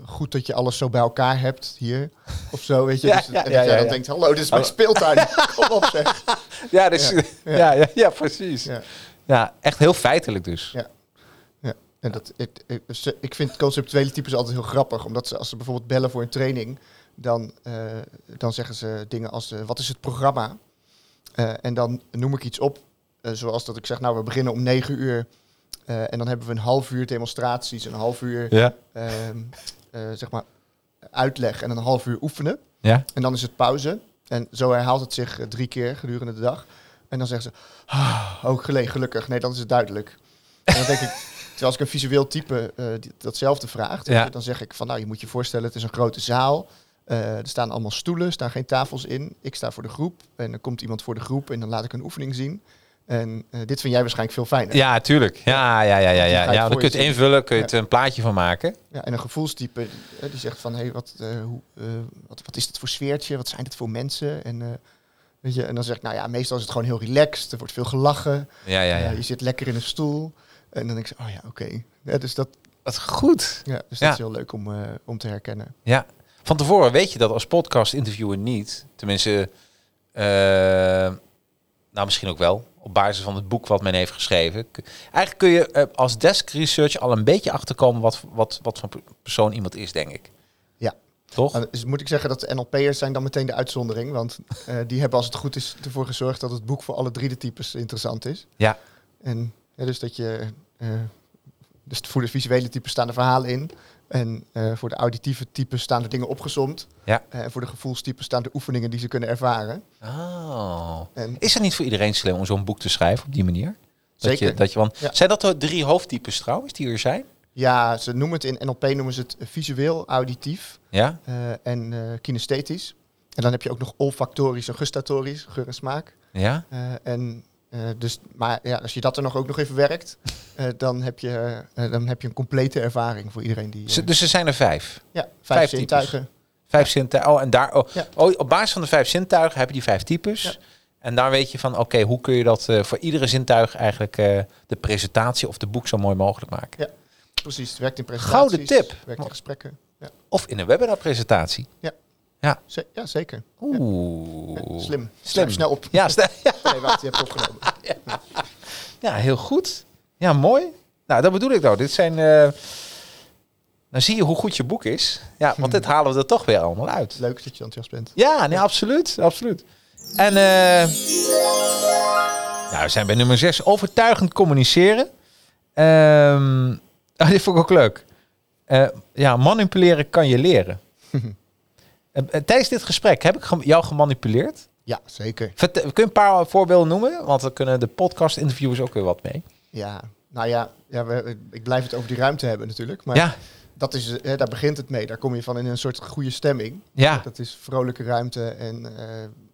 goed dat je alles zo bij elkaar hebt hier, of zo, weet je. Ja, dus, ja, en ja, dat jij dan denkt, hallo, dit is mijn speeltuin, kom op zeg. Ja, dus, ja. Ja, Ja, ja. ja, precies. Ja. Echt heel feitelijk dus. Ja. Ja, en dat, ik, ik, vind conceptuele types altijd heel grappig, omdat ze als ze bijvoorbeeld bellen voor een training, dan, eh, dan zeggen ze dingen als, eh, wat is het programma? Eh, en dan noem ik iets op, zoals dat ik zeg, nou we beginnen om negen uur en dan hebben we een half uur demonstraties, een half uur Ja. ehm, eh, zeg maar uitleg en een half uur oefenen. Ja. En dan is het pauze. En zo herhaalt het zich drie keer gedurende de dag. En dan zeggen ze, ah, ook gelegen, gelukkig. Nee, dan is het duidelijk. En dan denk ik, terwijl als ik een visueel type eh, die- datzelfde vraagt, Ja. dan zeg ik van, nou, je moet je voorstellen, het is een grote zaal. Eh, er staan allemaal stoelen, er staan geen tafels in. Ik sta voor de groep en dan komt iemand voor de groep en dan laat ik een oefening zien. En eh, dit vind jij waarschijnlijk veel fijner. Ja, tuurlijk. Ja, ja, ja, ja. Ja. dan kun je het invullen, kun je Ja. het een plaatje van maken. Ja, en een gevoelstype die, die zegt van, hé, wat, hoe, eh, wat, wat is dit voor sfeertje? Wat zijn dit voor mensen? En Weet je, en dan zeg ik, nou ja, meestal is het gewoon heel relaxed. Er wordt veel gelachen. Ja, ja, ja. Eh, je zit lekker in een stoel. En dan denk ik, oh ja, oké. Ja, dus dat, Wat goed. ja, dus Ja. dat is heel leuk om, eh, om te herkennen. Ja. Van tevoren weet je dat als podcast interviewer niet. Tenminste, eh, nou misschien ook wel. Op basis van het boek wat men heeft geschreven. Eigenlijk kun je als desk research al een beetje achterkomen wat, wat, wat voor pe- persoon iemand is, denk ik. Toch? Dus moet ik zeggen dat de NLP'ers zijn dan meteen de uitzondering. Want eh, die hebben als het goed is ervoor gezorgd dat het boek voor alle drie de types interessant is. Ja. En ja, dus dat je... eh, dus voor de visuele types staan er verhalen in. En eh, voor de auditieve types staan er dingen opgezomd. Ja. En voor de gevoelstypes staan er oefeningen die ze kunnen ervaren. Oh. En Is het niet voor iedereen slim om zo'n boek te schrijven op die manier? Dat Zeker. Je, dat je, want, Ja. Zijn dat de drie hoofdtypes trouwens die er zijn? ja, ze noemen het in NLP noemen ze het visueel, auditief Ja? eh, en eh, kinesthetisch. En dan heb je ook nog olfactorisch en gustatorisch, geur en smaak. Ja? Eh, en, dus, maar ja, als je dat er nog ook nog even werkt, dan, heb je, dan heb je een complete ervaring voor iedereen die. Dus er zijn er vijf. ja, vijf, vijf types. zintuigen. Vijf zintuigen. Oh, en daar, oh, Ja. oh, op basis van de vijf zintuigen heb je die vijf types. Ja. En daar weet je van, oké, hoe kun je dat voor iedere zintuig eigenlijk de presentatie of de boek zo mooi mogelijk maken? Ja. Precies, het werkt in presentaties. Gouden tip. Werkt in gesprekken. Ja, Of in een webinarpresentatie. ze- ja zeker. Oeh. Ja, slim. Slim. Snel op. Ja, ja. Nee, wacht, je hebt opgenomen. ja, heel goed. Ja, mooi. Nou, dat bedoel ik nou. Dit zijn... eh dan zie je hoe goed je boek is. Ja, want dit halen we er toch weer allemaal uit. Leuk dat je enthousiast bent. Ja, nee, absoluut. absoluut. En eh nou, we zijn bij nummer 6. Overtuigend communiceren. Ah, dit vond ik ook leuk. Eh, ja, manipuleren kan je leren. Eh, eh, tijdens dit gesprek heb ik jou gemanipuleerd. Ja, zeker. Kun je een paar voorbeelden noemen? Want dan kunnen de podcast-interviewers ook weer wat mee. Ja, nou ja, ja we, ik blijf het over die ruimte hebben natuurlijk. Maar ja, dat is, eh, daar begint het mee. Daar kom je van in een soort goede stemming. ja, Dat is vrolijke ruimte en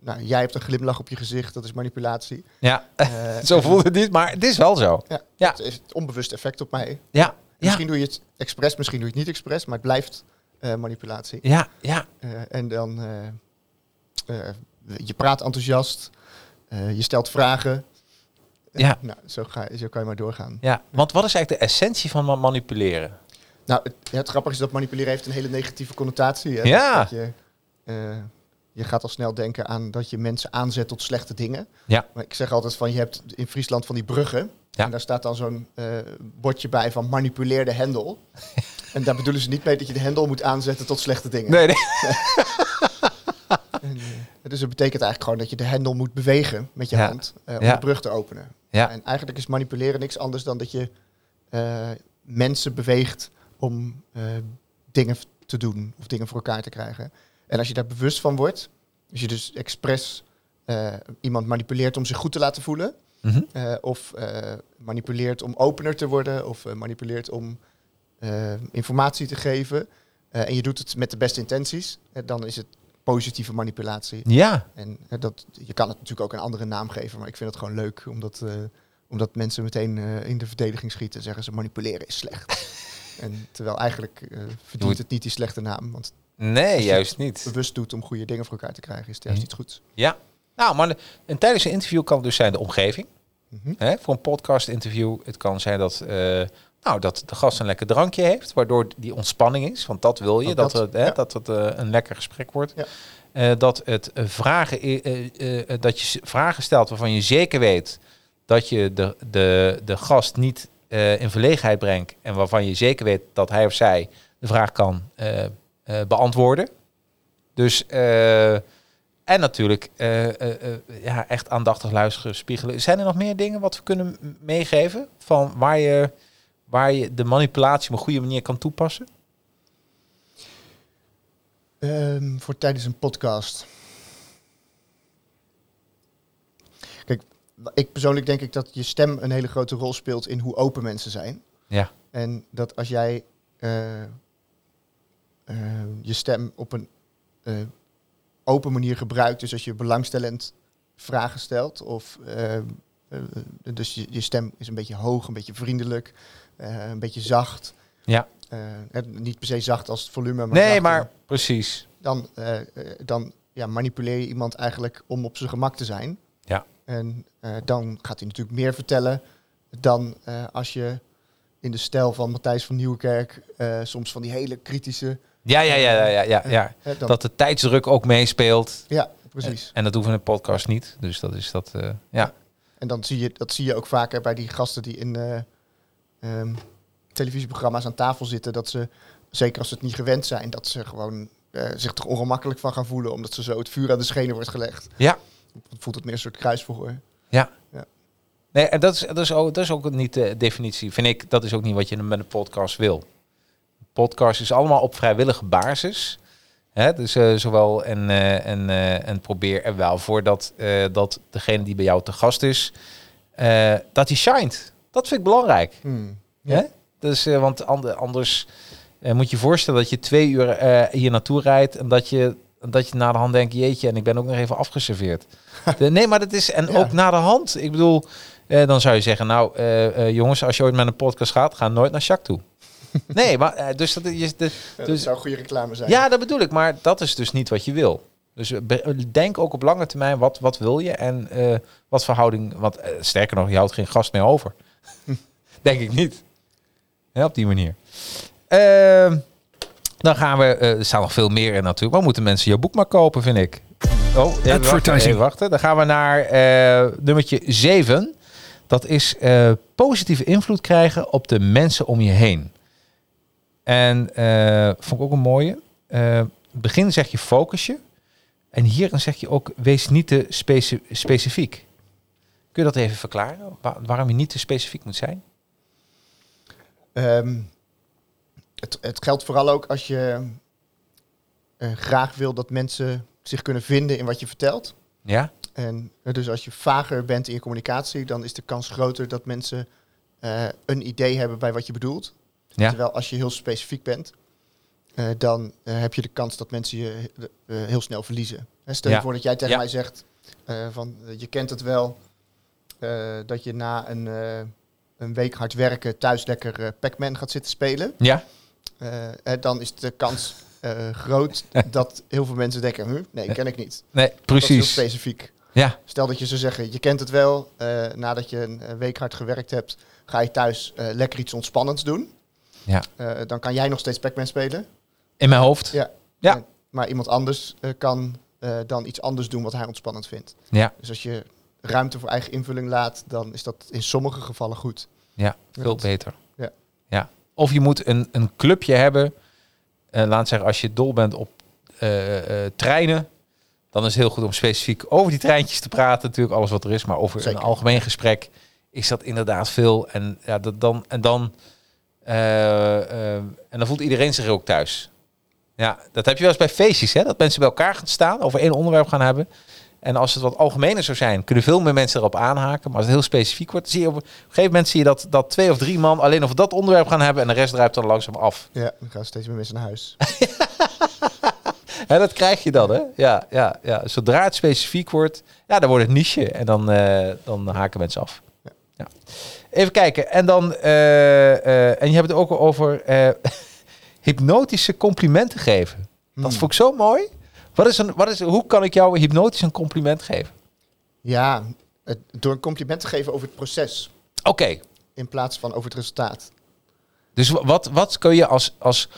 nou, jij hebt een glimlach op je gezicht. Dat is manipulatie. ja. Zo voelt het niet, maar het is wel zo. Ja, Ja. Het heeft onbewust effect op mij. Ja, Misschien doe je het expres, misschien doe je het niet expres, maar het blijft eh, manipulatie. ja, ja. Eh, en dan, eh, je praat enthousiast, je stelt vragen. Ja. nou, zo, ga, zo kan je maar doorgaan. ja. Want wat is eigenlijk de essentie van ma- manipuleren? Nou, het, het grappige is dat manipuleren heeft een hele negatieve connotatie. Hè? Ja. Dat je, je gaat al snel denken aan dat je mensen aanzet tot slechte dingen. Ja. Maar ik zeg altijd van, je hebt in Friesland van die bruggen. Ja. En daar staat dan zo'n eh, bordje bij van manipuleer de hendel. en daar bedoelen ze niet mee dat je de hendel moet aanzetten tot slechte dingen. Nee, nee. En, eh, dus het betekent eigenlijk gewoon dat je de hendel moet bewegen met je Ja. hand eh, om Ja. de brug te openen. Ja. En eigenlijk is manipuleren niks anders dan dat je mensen beweegt om dingen te doen of dingen voor elkaar te krijgen. En als je daar bewust van wordt, als je dus expres iemand manipuleert om zich goed te laten voelen, Mhm. eh, of eh, manipuleert om opener te worden, of eh, manipuleert om informatie te geven, en je doet het met de beste intenties, dan is het positieve manipulatie. Ja, En dat, je kan het natuurlijk ook een andere naam geven, maar ik vind het gewoon leuk omdat, omdat mensen meteen in de verdediging schieten en zeggen ze manipuleren is slecht. en terwijl eigenlijk verdient het- niet die slechte naam, want nee, Als je juist niet. bewust doet om goede dingen voor elkaar te krijgen, is het juist Mhm. iets goeds. Ja. Nou, maar de- en tijdens een interview kan het dus zijn de omgeving. Mhm. Hè, voor een podcast-interview. Het kan zijn dat, eh, nou, dat de gast een lekker drankje heeft, waardoor die ontspanning is. Want dat wil je, dat, dat, het, hè, ja. dat het eh, een lekker gesprek wordt. Ja. Eh, dat het vragen, dat je vragen stelt waarvan je zeker weet dat je de, de, de gast niet in verlegenheid brengt. En waarvan je zeker weet dat hij of zij de vraag kan beantwoorden. Dus, en natuurlijk eh, eh, eh, ja, echt aandachtig luisteren, spiegelen. Zijn er nog meer dingen wat we kunnen meegeven? Van waar je, waar je de manipulatie op een goede manier kan toepassen? Ehm, voor tijdens een podcast. Kijk, ik persoonlijk denk ik dat je stem een hele grote rol speelt in hoe open mensen zijn. Ja. En dat als jij je stem op een open manier gebruikt, dus als je belangstellend vragen stelt, of eh, eh, dus je, je stem is een beetje hoog, een beetje vriendelijk, eh, een beetje zacht. Ja. Niet per se zacht als het volume, maar nee, maar precies. dan, dan ja, manipuleer je iemand eigenlijk om op zijn gemak te zijn. Ja. En dan gaat hij natuurlijk meer vertellen dan als je in de stijl van Matthijs van Nieuwkerk soms van die hele kritische... Ja, ja, ja, ja, ja, ja. Dat de tijdsdruk ook meespeelt. ja, precies. En dat we in een podcast niet. Dus dat is dat, eh, ja. En dan zie je, dat zie je ook vaker bij die gasten die in eh, ehm, televisieprogramma's aan tafel zitten. Dat ze, zeker als ze het niet gewend zijn, dat ze gewoon eh, zich er ongemakkelijk van gaan voelen. Omdat ze zo het vuur aan de schenen wordt gelegd. Ja. Dan voelt het meer een soort kruisverhoor. Ja. Ja. Nee, en dat is, dat, is ook, dat is ook niet de definitie, vind ik. Dat is ook niet wat je met een podcast wil. Podcast is allemaal op vrijwillige basis. Hè? Dus eh, zowel en, eh, en, eh, en probeer er wel voor dat, dat degene die bij jou te gast is, dat die shined. Dat vind ik belangrijk. Hmm. Hè? Dus, want ande- anders moet je je voorstellen dat je twee uur hier naartoe rijdt en dat je, dat je na de hand denkt, jeetje, en ik ben ook nog even afgeserveerd. De- nee, maar dat is, en Ja. ook na de hand. Ik bedoel, eh, dan zou je zeggen, nou eh, eh, jongens, als je ooit met een podcast gaat, ga nooit naar Jacques toe. Nee, maar dus dus dat je, de, Ja, Dus- dat zou goede reclame zijn. ja, dat bedoel ik, maar dat is dus niet wat je wil. Dus eh, be- denk ook op lange termijn, wat, wat wil je en eh, wat verhouding, want eh, sterker nog, je houdt geen gast meer over. denk ik niet. Ja, op die manier. Ehm, dan gaan we, eh, er staan nog veel meer in natuurlijk, maar moeten mensen je boek maar kopen, vind ik. Oh, even wachten, Advertising. even wachten. Dan gaan we naar eh, nummertje 7. Dat is eh, positieve invloed krijgen op de mensen om je heen. En eh, vond ik ook een mooie. Eh, begin zeg je focus je. En hierin zeg je ook, wees niet te speci- specifiek. Kun je dat even verklaren? Wa- waarom je niet te specifiek moet zijn? Ehm, het, het geldt vooral ook als je eh, graag wil dat mensen zich kunnen vinden in wat je vertelt. Ja? En dus als je vager bent in je communicatie, dan is de kans groter dat mensen een idee hebben bij wat je bedoelt. Ja. Terwijl als je heel specifiek bent, eh, dan eh, heb je de kans dat mensen je eh, heel snel verliezen. Hè, stel je Ja. voor dat jij tegen Ja. mij zegt van je kent het wel, dat je na een, een week hard werken thuis lekker Pac-Man gaat zitten spelen. Ja? Dan is de kans groot dat heel veel mensen denken, hm, nee, ken ik niet. Nee, Dat is heel precies. specifiek. Ja, Stel dat je zou zeggen, je kent het wel, nadat je een week hard gewerkt hebt, ga je thuis lekker iets ontspannends doen. Ja. Eh, dan kan jij nog steeds Pac-Man spelen. in mijn hoofd. Ja. Ja. En- maar iemand anders eh, kan eh, dan iets anders doen wat hij ontspannend vindt. Ja, Dus als je ruimte voor eigen invulling laat, dan is dat in sommige gevallen goed. ja veel beter. ja. ja. Of je moet een, een clubje hebben. Laat zeggen, als je dol bent op treinen, dan is het heel goed om specifiek over die treintjes te praten. Natuurlijk alles wat er is, maar over Zeker. een algemeen gesprek is dat inderdaad veel. En, ja, dat dan, en, dan, en dan voelt iedereen zich ook thuis. Ja, dat heb je wel eens bij feestjes, hè? dat mensen bij elkaar gaan staan, over één onderwerp gaan hebben. En als het wat algemener zou zijn, kunnen veel meer mensen erop aanhaken. Maar als het heel specifiek wordt, zie je op een gegeven moment zie je dat, dat twee of drie man alleen over dat onderwerp gaan hebben en de rest druipt dan langzaam af. Ja, dan gaan steeds meer mensen naar huis. Hè, dat krijg je dan, hè? Ja, ja, ja. Zodra het specifiek wordt, ja, dan wordt het niche en dan, eh, dan haken mensen af. Ja. Ja. Even kijken. En dan, eh, eh, en je hebt het ook over eh, hypnotische complimenten geven. Dat Hmm. vond ik zo mooi. Wat is een, wat is, hoe kan ik jou hypnotisch een compliment geven? Ja, het- door een compliment te geven over het proces Oké, in plaats van over het resultaat. dus wa- wat, wat kun je als, als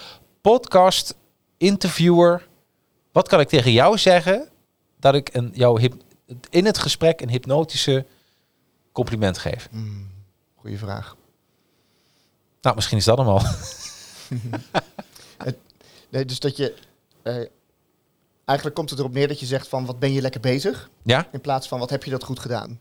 podcast interviewer, wat kan ik tegen jou zeggen dat ik een, jou in het gesprek een hypnotische compliment geef? Hmm, goeie vraag. Nou, misschien is dat hem al. Nee, dus dat je. eh, eigenlijk komt het erop neer dat je zegt van wat ben je lekker bezig. Ja? In plaats van wat heb je dat goed gedaan.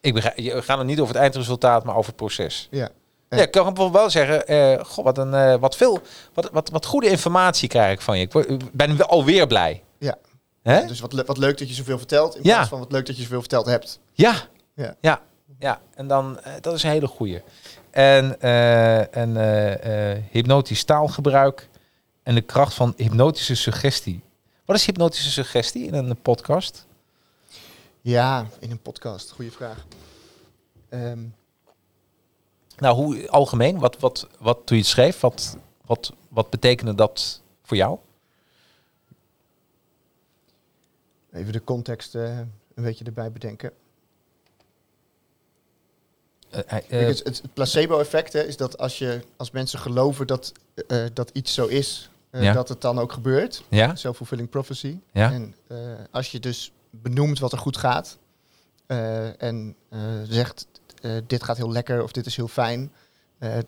Ik begrijp, je- we gaan het niet over het eindresultaat, maar over het proces. Ja. Ja, ik kan bijvoorbeeld wel zeggen, eh, goh, wat, een, eh, wat, veel, wat, wat, wat goede informatie krijg ik van je. Ik ben alweer blij. Ja. Hè? Dus wat, le- wat leuk dat je zoveel vertelt. In Ja. plaats van wat leuk dat je zoveel verteld hebt. Ja. Ja. Ja. Ja. En dan, eh, dat is een hele goeie. En, eh, en eh, hypnotisch taalgebruik en de kracht van hypnotische suggestie. Wat is hypnotische suggestie in een podcast? Ja, in een podcast. Goeie vraag. Ehm, Nou, hoe algemeen, wat, wat, wat toen je het schreef, wat, wat, wat betekende dat voor jou? Even de context een beetje erbij bedenken. Eh, eh, het, het placebo-effect hè, is dat als, je, als mensen geloven dat, eh, dat iets zo is, Ja. dat het dan ook gebeurt. ja, Self-fulfilling prophecy. ja, En als je dus benoemt wat er goed gaat en zegt dit gaat heel lekker of dit is heel fijn,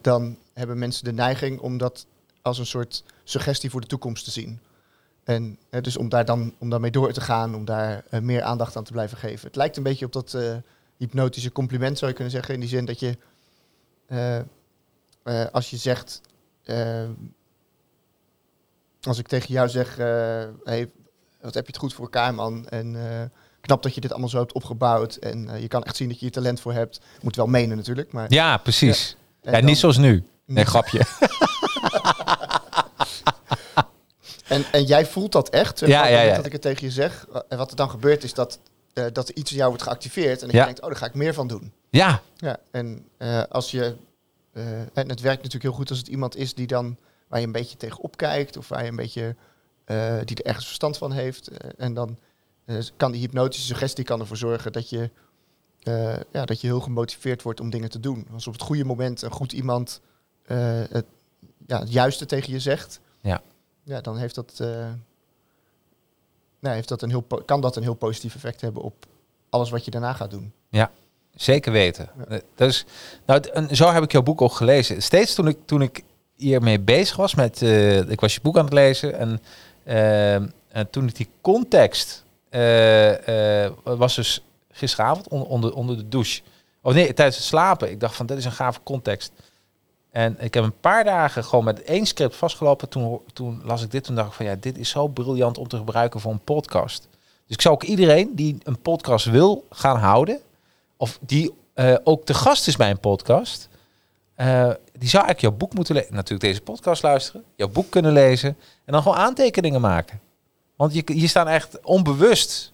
dan hebben mensen de neiging om dat als een soort suggestie voor de toekomst te zien. En dus om daar dan om daarmee door te gaan, om daar meer aandacht aan te blijven geven. Het lijkt een beetje op dat hypnotische compliment, zou je kunnen zeggen, in die zin dat je eh, eh, als je zegt, eh, als ik tegen jou zeg, hey, wat heb je het goed voor elkaar, man? En knap dat je dit allemaal zo hebt opgebouwd. En je kan echt zien dat je hier talent voor hebt. Moet wel menen natuurlijk. Maar, ja, precies. en Ja, dan- niet zoals nu. Nee, grapje. En, en jij voelt dat echt. ja. Dat ik het tegen je zeg. En wat er dan gebeurt is dat, eh, dat iets in jou wordt geactiveerd. En dat Ja. je denkt, oh, daar ga ik meer van doen. Ja, Ja, en eh, als je. eh, en het werkt natuurlijk heel goed als het iemand is die dan. waar je een beetje tegenop kijkt. of waar je een beetje. die er ergens verstand van heeft. En dan kan die hypnotische suggestie kan ervoor zorgen dat je. ja, dat je heel gemotiveerd wordt om dingen te doen. Als op het goede moment een goed iemand. het, ja, het juiste tegen je zegt. Ja. Ja, dan heeft dat. Nou, heeft dat een heel, kan dat een heel positief effect hebben op alles wat je daarna gaat doen. Zeker weten. Eh, Dus, nou, en zo heb ik jouw boek ook gelezen. Steeds toen ik, toen ik hiermee bezig was met, eh, ik was je boek aan het lezen en, eh, en toen ik die context was dus gisteravond onder, onder, onder de douche. Of nee, tijdens het slapen. Ik dacht van, dit is een gave context. En ik heb een paar dagen gewoon met één script vastgelopen. Toen, toen las ik dit, toen dacht ik van, ja, dit is zo briljant om te gebruiken voor een podcast. Dus ik zou ook iedereen die een podcast wil gaan houden, of die eh, ook te gast is bij een podcast, eh, die zou eigenlijk jouw boek moeten lezen. Natuurlijk deze podcast luisteren, jouw boek kunnen lezen en dan gewoon aantekeningen maken. Want je, hier staan echt onbewust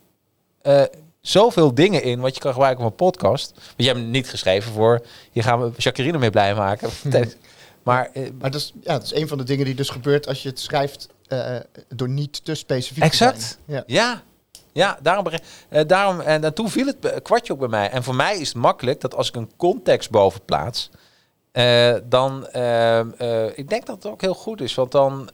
eh, zoveel dingen in wat je kan gebruiken voor een podcast. Want je hebt hem niet geschreven voor, hier gaan we Jacqueline mee blij maken. maar eh, Maar dat is, ja, dat is een van de dingen die dus gebeurt als je het schrijft eh, door niet te specifiek Exact. te zijn. Ja. Ja, ja daarom, eh, daarom en uh, toen viel het kwartje ook bij mij. En voor mij is het makkelijk dat als ik een context boven plaats, eh, dan, ik denk dat het ook heel goed is, want dan,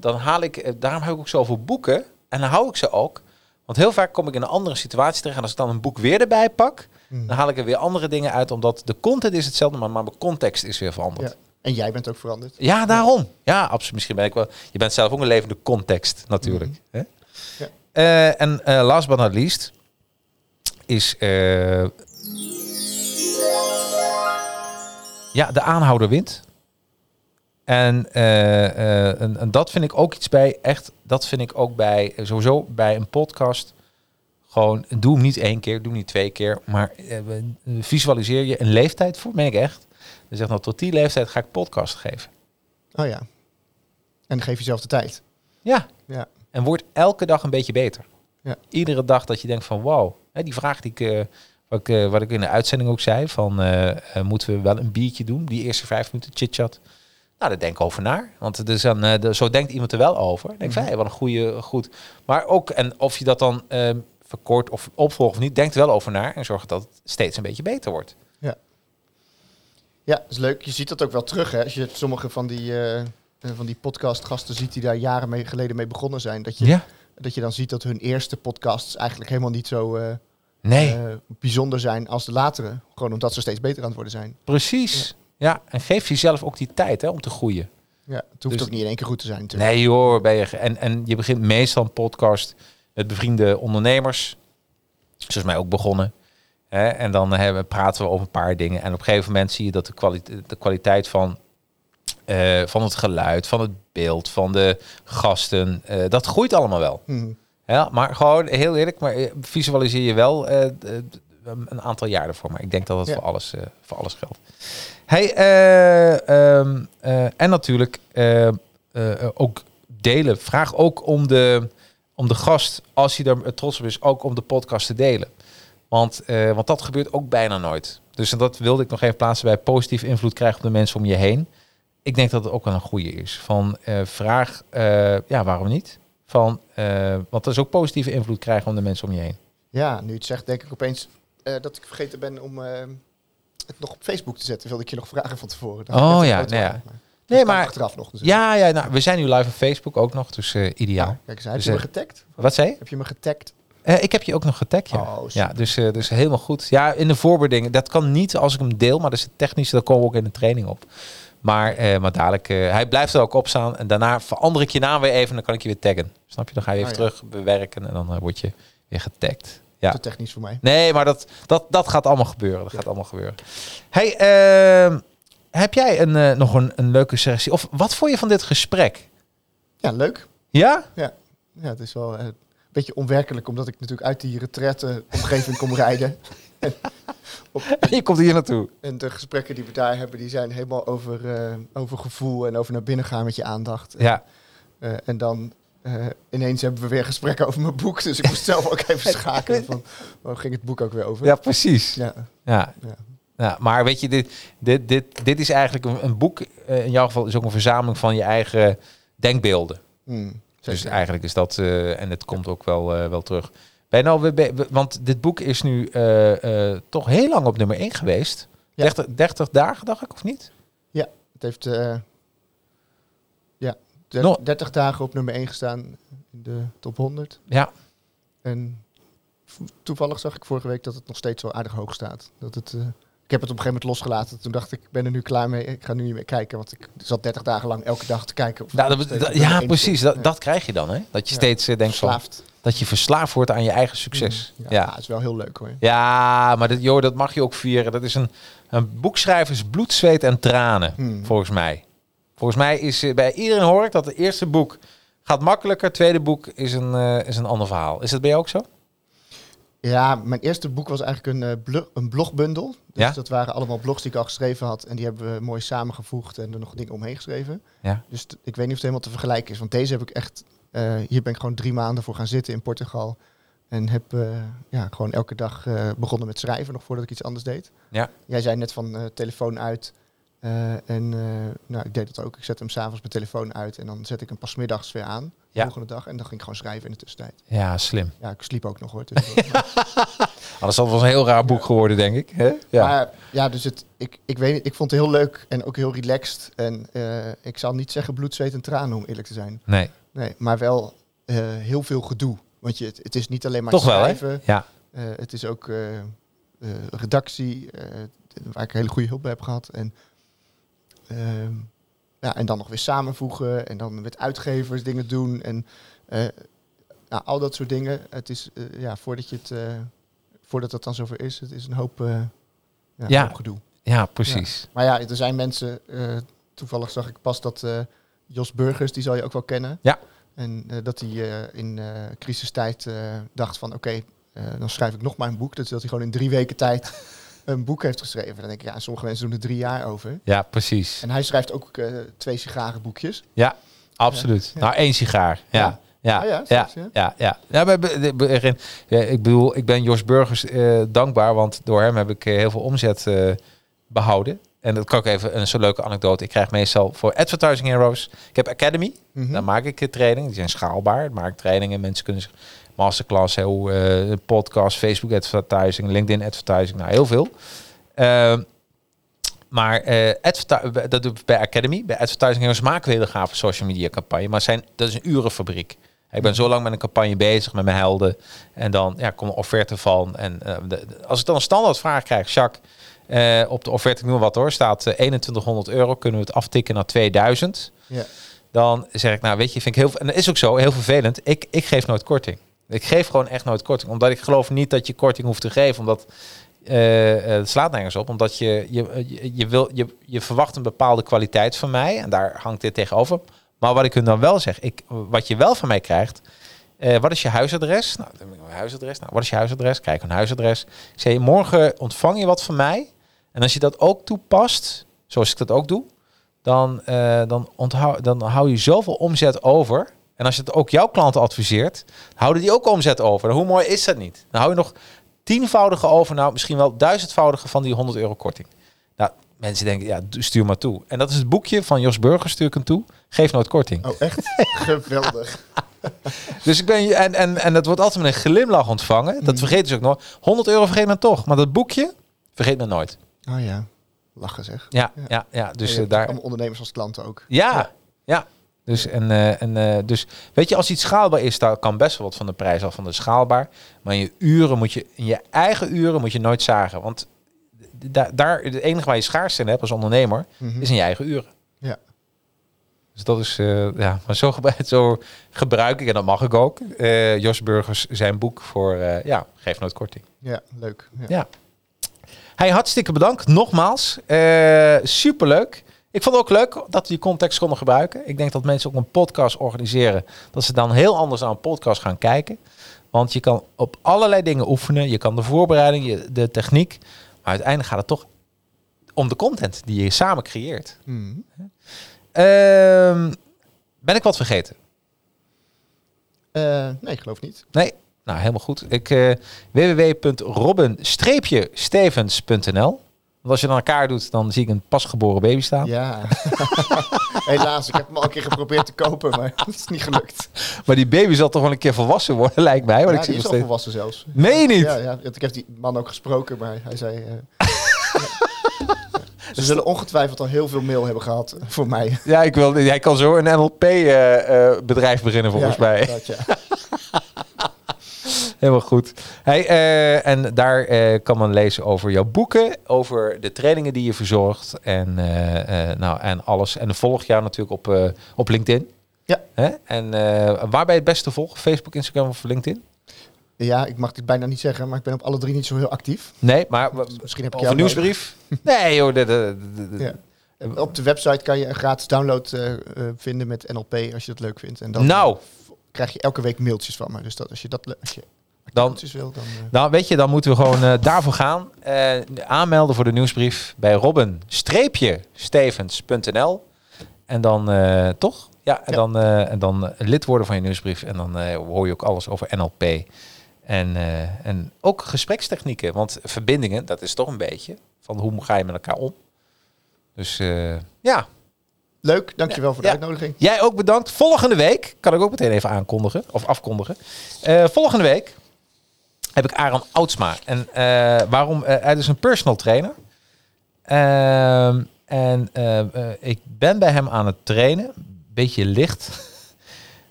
dan haal ik, daarom heb ik ook zoveel boeken en dan hou ik ze ook. Want heel vaak kom ik in een andere situatie terecht en als ik dan een boek weer erbij pak, Hmm. dan haal ik er weer andere dingen uit, omdat de content is hetzelfde, maar, maar mijn context is weer veranderd. Ja. En jij bent ook veranderd. Ja, daarom. Ja, absoluut. Misschien ben ik wel. Je bent zelf ook een levende context, natuurlijk. Hè? Ja. Eh, en eh, last but not least is. eh, ja, de aanhouder wint. En, eh, eh, en, en dat vind ik ook iets bij. Echt, dat vind ik ook bij. eh, Sowieso bij een podcast. Gewoon, doe hem niet één keer, doe hem niet twee keer. Maar visualiseer je een leeftijd voor, meen ik echt. Je zegt nou, tot die leeftijd ga ik podcast geven. Oh ja. En dan geef jezelf de tijd. Ja. Ja. En wordt elke dag een beetje beter. Ja. Iedere dag dat je denkt van wow. Hè, die vraag die ik, wat, ik, wat ik in de uitzending ook zei. Van moeten we wel een biertje doen? Die eerste vijf minuten chit-chat. Nou, daar denk ik over na. Want is dan, eh, de, zo denkt iemand er wel over. Ik denk van, Mhm. hey, wat een goede, goed. Maar ook, en of je dat dan eh, verkort of opvolgt of niet, denkt er wel over na. En zorgt dat het steeds een beetje beter wordt. Ja, dat is leuk. Je ziet dat ook wel terug. Hè? Als je sommige van die, eh, eh, van die podcastgasten ziet die daar jaren mee, geleden mee begonnen zijn. Dat je, Ja? dat je dan ziet dat hun eerste podcasts eigenlijk helemaal niet zo eh, Nee, eh, bijzonder zijn als de latere. Gewoon omdat ze steeds beter aan het worden zijn. precies. Ja. En geef jezelf ook die tijd hè, om te groeien. Ja, het hoeft Dus- ook niet in één keer goed te zijn natuurlijk. Nee hoor, ben je en, en je begint meestal een podcast met bevriende ondernemers. Zoals mij ook begonnen. Hè? En dan hebben, praten we over een paar dingen. En op een gegeven moment zie je dat de, kwaliteit, de kwaliteit van, eh, van het geluid, van het beeld, van de gasten, eh, dat groeit allemaal wel. Mhm. Ja, maar gewoon heel eerlijk, maar eh, visualiseer je wel een aantal jaar ervoor. Maar ik denk dat dat Ja. voor, alles, eh, voor alles geldt. Hey, eh, ehm, eh, en natuurlijk ook delen. Vraag ook om de, om de gast, als hij er trots op is, ook om de podcast te delen. Want, want dat gebeurt ook bijna nooit. Dus dat wilde ik nog even plaatsen bij positief invloed krijgen op de mensen om je heen. Ik denk dat het ook wel een goede is. Van vraag, ja, waarom niet? Van, want dat is ook positieve invloed krijgen om de mensen om je heen. Ja, nu het zegt, denk ik opeens eh, dat ik vergeten ben om eh, het nog op Facebook te zetten. Wilde ik je nog vragen van tevoren. Oh ja, dat nee, ja. dat maar achteraf nog. Dus ja, ja nou, we zijn nu live op Facebook ook nog, dus eh, ideaal. Ja, kijk eens, heb Dus, je me getagd? Wat zei je? Heb je me getagd? Ik heb je ook nog getagd, ja. Oh, ja, dus, dus helemaal goed. Ja, in de voorbereiding. Dat kan niet als ik hem deel, maar dat is het technische. Daar komen we ook in de training op. Maar, maar dadelijk, hij blijft er ook op staan. En daarna verander ik je naam weer even en dan kan ik je weer taggen. Snap je? Dan ga je even Oh, ja. terug bewerken en dan word je weer getagd. Ja. Te technisch voor mij. Nee, maar dat, dat, dat gaat allemaal gebeuren. Dat gaat allemaal gebeuren. Hey, ehm, heb jij een, eh, nog een, een leuke suggestie? Of wat vond je van dit gesprek? Ja, leuk. Ja? Ja, het is wel eh, een beetje onwerkelijk, omdat ik natuurlijk uit die retraite omgeving kom rijden. En, op, Je komt hier naartoe. en de gesprekken die we daar hebben, die zijn helemaal over, eh, over gevoel en over naar binnen gaan met je aandacht. Ja. En dan eh, ineens hebben we weer gesprekken over mijn boek. Dus ik moest zelf ook even schakelen van, waar ging het boek ook weer over? Ja, precies. Ja, Ja. Ja. Ja, maar weet je, dit, dit, dit, dit is eigenlijk een, een boek. eh, in jouw geval is ook een verzameling van je eigen denkbeelden. Hmm, Dus eigenlijk is dat, eh, en het komt ook wel, eh, wel terug. Ben je nou, we- we- want dit boek is nu eh, eh, toch heel lang op nummer 1 geweest. Ja. 30, 30 dagen, dacht ik, of niet? Het heeft Nog- 30 dagen op nummer 1 gestaan in de top 100. Ja. En toevallig zag ik vorige week dat het nog steeds zo aardig hoog staat. Dat het, eh, ik heb het op een gegeven moment losgelaten. Toen dacht ik, ik ben er nu klaar mee. Ik ga nu niet meer kijken. Want ik zat 30 dagen lang elke dag te kijken. Of Nou, dat, ja, precies. Dat, Ja. dat krijg je dan, hè? Dat je Ja. steeds eh, denkt van, dat je verslaafd wordt aan je eigen succes. Ja, Ja. dat is wel heel leuk hoor. Ja, maar dat, joh, dat mag je ook vieren. Dat is een, een boekschrijvers bloed, zweet en tranen, Hmm. volgens mij. Volgens mij is eh, bij iedereen hoor ik dat het eerste boek gaat makkelijker. Het tweede boek is een, eh, is een ander verhaal. Is dat bij jou ook zo? Ja, mijn eerste boek was eigenlijk een, eh, een blogbundel. Dus Ja? dat waren allemaal blogs die ik al geschreven had. En die hebben we mooi samengevoegd en er nog dingen omheen geschreven. Ja. Dus t- ik weet niet of het helemaal te vergelijken is. Want deze heb ik echt... hier ben ik gewoon drie maanden voor gaan zitten in Portugal. En heb ja, gewoon elke dag begonnen met schrijven, nog voordat ik iets anders deed. Ja. Jij zei net van telefoon uit. Eh, en eh, nou, ik deed dat ook. Ik zette hem s'avonds mijn telefoon uit. En dan zet ik hem pas middags weer aan. De Ja. volgende dag. En dan ging ik gewoon schrijven in de tussentijd. Ja, slim. Ja, ik sliep ook nog hoor. Anders had het wel een heel raar boek geworden, denk ik. Hè? Ja. Maar ja, dus het, ik, ik weet niet, ik vond het heel leuk en ook heel relaxed. En eh, ik zal niet zeggen bloed, zweet en tranen om eerlijk te zijn. nee, Nee, maar wel heel veel gedoe. Want je, het, het is niet alleen maar toch wel, hè? schrijven. Ja. Eh, het is ook redactie, waar ik hele goede hulp bij heb gehad. En, ja, en dan nog weer samenvoegen en dan met uitgevers dingen doen. En eh, nou, al dat soort dingen. Het is, eh, ja, voordat je het, eh, voordat het dan zover is, het is een hoop, ja, Ja. hoop gedoe. ja, precies. Maar ja, er zijn mensen, toevallig zag ik pas dat Jos Burgers, die zal je ook wel kennen. Ja. En dat hij in crisistijd dacht van oké, dan schrijf ik nog maar een boek. Dus dat hij gewoon in drie weken tijd een boek heeft geschreven. Dan denk ik, ja, sommige mensen doen er drie jaar over. Ja, precies. En hij schrijft ook eh, twee sigarenboekjes. Absoluut. Ja. Nou, één sigaar. Ja. Ja. Ja, Ah ja, ja, ja, ja. ja, ja. ja, ik bedoel, ik ben Jos Burgers eh, dankbaar, want door hem heb ik eh, heel veel omzet eh, behouden. En dat kan ik even een zo leuke anekdote. Ik krijg meestal voor Advertising Heroes. Ik heb Academy. Mhm. Daar maak ik trainingen. Die zijn schaalbaar. Maak trainingen. Mensen kunnen zich masterclass, heel, eh, podcast, Facebook advertising, LinkedIn advertising. Nou, heel veel. Ehm, maar adverti- dat doe ik bij Academy. Bij Advertising Heroes maken we hele gave social media campagne. Maar zijn, dat is een urenfabriek. Ik ben zo lang met een campagne bezig met mijn helden. En dan ja, komt een offerte van. En eh, de- als ik dan een standaard vraag krijg, Jacques, op de offerte, ik noem wat hoor, staat eh, 2100 euro. Kunnen we het aftikken naar 2000? Ja. Dan zeg ik, nou weet je, vind ik heel, en dat is ook zo, heel vervelend. Ik, ik geef nooit korting. Ik geef gewoon echt nooit korting. Omdat ik geloof niet dat je korting hoeft te geven. Omdat eh, eh, het slaat nergens op. Omdat je, je, je, wil, je, je verwacht een bepaalde kwaliteit van mij. En daar hangt dit tegenover. Maar wat ik hun dan wel zeg, ik, wat je wel van mij krijgt. eh, wat is je huisadres? Nou, huisadres. Nou, wat is je huisadres? Kijk, een huisadres. Ik zeg, morgen ontvang je wat van mij. En als je dat ook toepast, zoals ik dat ook doe, dan, dan, onthou, dan hou je zoveel omzet over. En als je het ook jouw klanten adviseert, houden die ook omzet over. Hoe mooi is dat niet? Dan hou je nog tienvoudige over, nou misschien wel duizendvoudige van die 100 euro korting. Nou, mensen denken, ja, stuur maar toe. En dat is het boekje van Jos Burger, stuur ik hem toe. Geef nooit korting. Oh, echt? Geweldig. dus ik ben, en, en, en dat wordt altijd met een glimlach ontvangen. Dat vergeet ze ook nog. 100 euro vergeet men toch. Maar dat boekje vergeet men nooit. Oh ja, lachen zeg. Ja, Ja. ja. Dus eh, daar. Allemaal ondernemers als klanten ook. Ja, ja. Dus, en, eh, en, eh, dus weet je, als iets schaalbaar is, dan kan best wel wat van de prijs af van de schaalbaar. Maar in je uren moet je, in je eigen uren moet je nooit zagen. Want da daar, het enige waar je schaarste in hebt als ondernemer, Mhm. is in je eigen uren. Ja. Dus dat is, eh, ja, maar zo, gebruik, zo gebruik ik, en dat mag ik ook, Jos Burgers zijn boek voor, ja, geef nooit korting. Ja, leuk. Ja. Ja. Hey, hartstikke bedankt. Nogmaals. Superleuk. Ik vond het ook leuk dat we die context konden gebruiken. Ik denk dat mensen ook een podcast organiseren. Dat ze dan heel anders naar een podcast gaan kijken. Want je kan op allerlei dingen oefenen. Je kan de voorbereiding, je- de techniek. Maar uiteindelijk gaat het toch om de content die je samen creëert. Mhm. Ehm, ben ik wat vergeten? Eh, nee, ik geloof niet. Nee? Nou, helemaal goed. Ik eh www.robben-stevens.nl Want als je dan elkaar doet, dan zie ik een pasgeboren baby staan. Ja. Helaas, ik heb hem al een keer geprobeerd te kopen, maar het is niet gelukt. Maar die baby zal toch wel een keer volwassen worden, lijkt mij. Want Ja, ik zie die is al steeds... volwassen zelfs. Meen je niet? Ja, ja, ik heb die man ook gesproken, maar hij zei... eh, Ze zullen ongetwijfeld al heel veel mail hebben gehad eh, voor mij. Ja, ik wil, hij kan zo een NLP-bedrijf beginnen volgens Ja, mij. inderdaad, ja. Helemaal goed. Hey, eh, en daar eh, kan men lezen over jouw boeken, over de trainingen die je verzorgt en, eh, nou, en alles. En volg jou natuurlijk op, op LinkedIn. Ja. Hè? En waar ben je het beste volgen? Facebook, Instagram of LinkedIn? Ja, ik mag dit bijna niet zeggen, maar ik ben op alle drie niet zo heel actief. Nee, maar Misschien heb ik jou een nieuwsbrief? nee joh, de, de, de- Ja. Op de website kan je een gratis download vinden met NLP als je dat leuk vindt. En dan Nou. krijg je elke week mailtjes van me. Dus dat, als je dat als je Dan- wil, dan... eh, Nou, weet je, dan moeten we gewoon eh, daarvoor gaan. Eh, aanmelden voor de nieuwsbrief bij robben-stevens.nl. En dan toch? Ja, en Ja. dan, en dan lid worden van je nieuwsbrief. En dan hoor je ook alles over NLP. En, en ook gesprekstechnieken. Want verbindingen, dat is toch een beetje van hoe ga je met elkaar om. Dus ja, Leuk, dankjewel voor de Ja. uitnodiging. Jij ook bedankt. Volgende week, kan ik ook meteen even aankondigen, of afkondigen. Volgende week heb ik Aaron Oudsma. En eh, waarom? Eh, hij is een personal trainer. Ehm, en eh, ik ben bij hem aan het trainen. Beetje licht.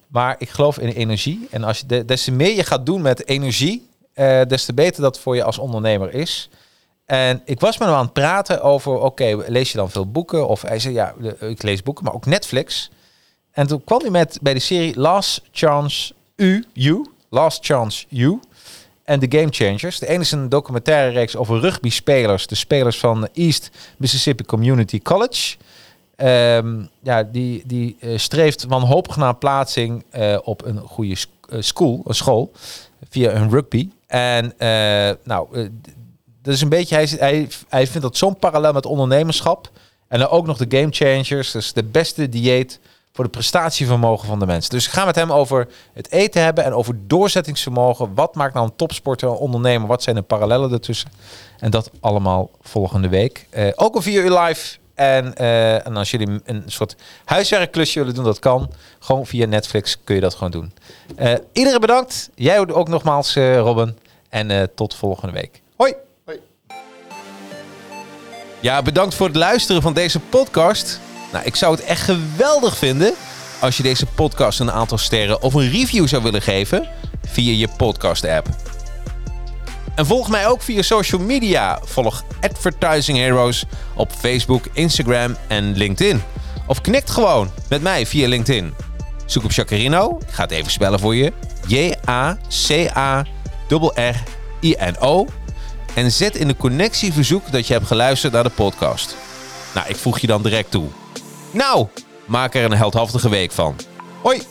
Maar ik geloof in energie. En als je de, des te meer je gaat doen met energie, des te beter dat voor je als ondernemer is. En ik was met hem aan het praten over, oké, lees je dan veel boeken? Of hij zei, ja, ik lees boeken, maar ook Netflix. En toen kwam hij met bij de serie Last Chance U, You, Last Chance You en The Game Changers. De ene is een documentaire reeks over rugby-spelers, de spelers van East Mississippi Community College. Ehm, ja, die, die eh, streeft wanhopig naar plaatsing eh, op een goede eh, school, een school via een rugby. En nou, dat is een beetje, hij, hij, hij vindt dat zo'n parallel met ondernemerschap. En dan ook nog de game changers, dus de beste dieet voor de prestatievermogen van de mensen. Dus ik ga met hem over het eten hebben en over doorzettingsvermogen. Wat maakt nou een topsporter, een ondernemer? Wat zijn de parallellen ertussen? En dat allemaal volgende week. Eh, ook al via uur live. En, eh, en als jullie een soort huiswerkklusje willen doen, dat kan. Gewoon via Netflix kun je dat gewoon doen. Eh, iedereen bedankt. Jij ook nogmaals, Robin. En tot volgende week. Hoi. Hoi. Ja, bedankt voor het luisteren van deze podcast. Nou, ik zou het echt geweldig vinden als je deze podcast een aantal sterren of een review zou willen geven via je podcast-app. En volg mij ook via social media. Volg Advertising Heroes op Facebook, Instagram en LinkedIn. Of knikt gewoon met mij via LinkedIn. Zoek op Jacarino. Ik ga het even spellen voor je. J-A-C-A-R-R-I-N-O. En zet in de connectieverzoek dat je hebt geluisterd naar de podcast. Nou, ik voeg je dan direct toe. Nou, maak er een heldhaftige week van. Hoi!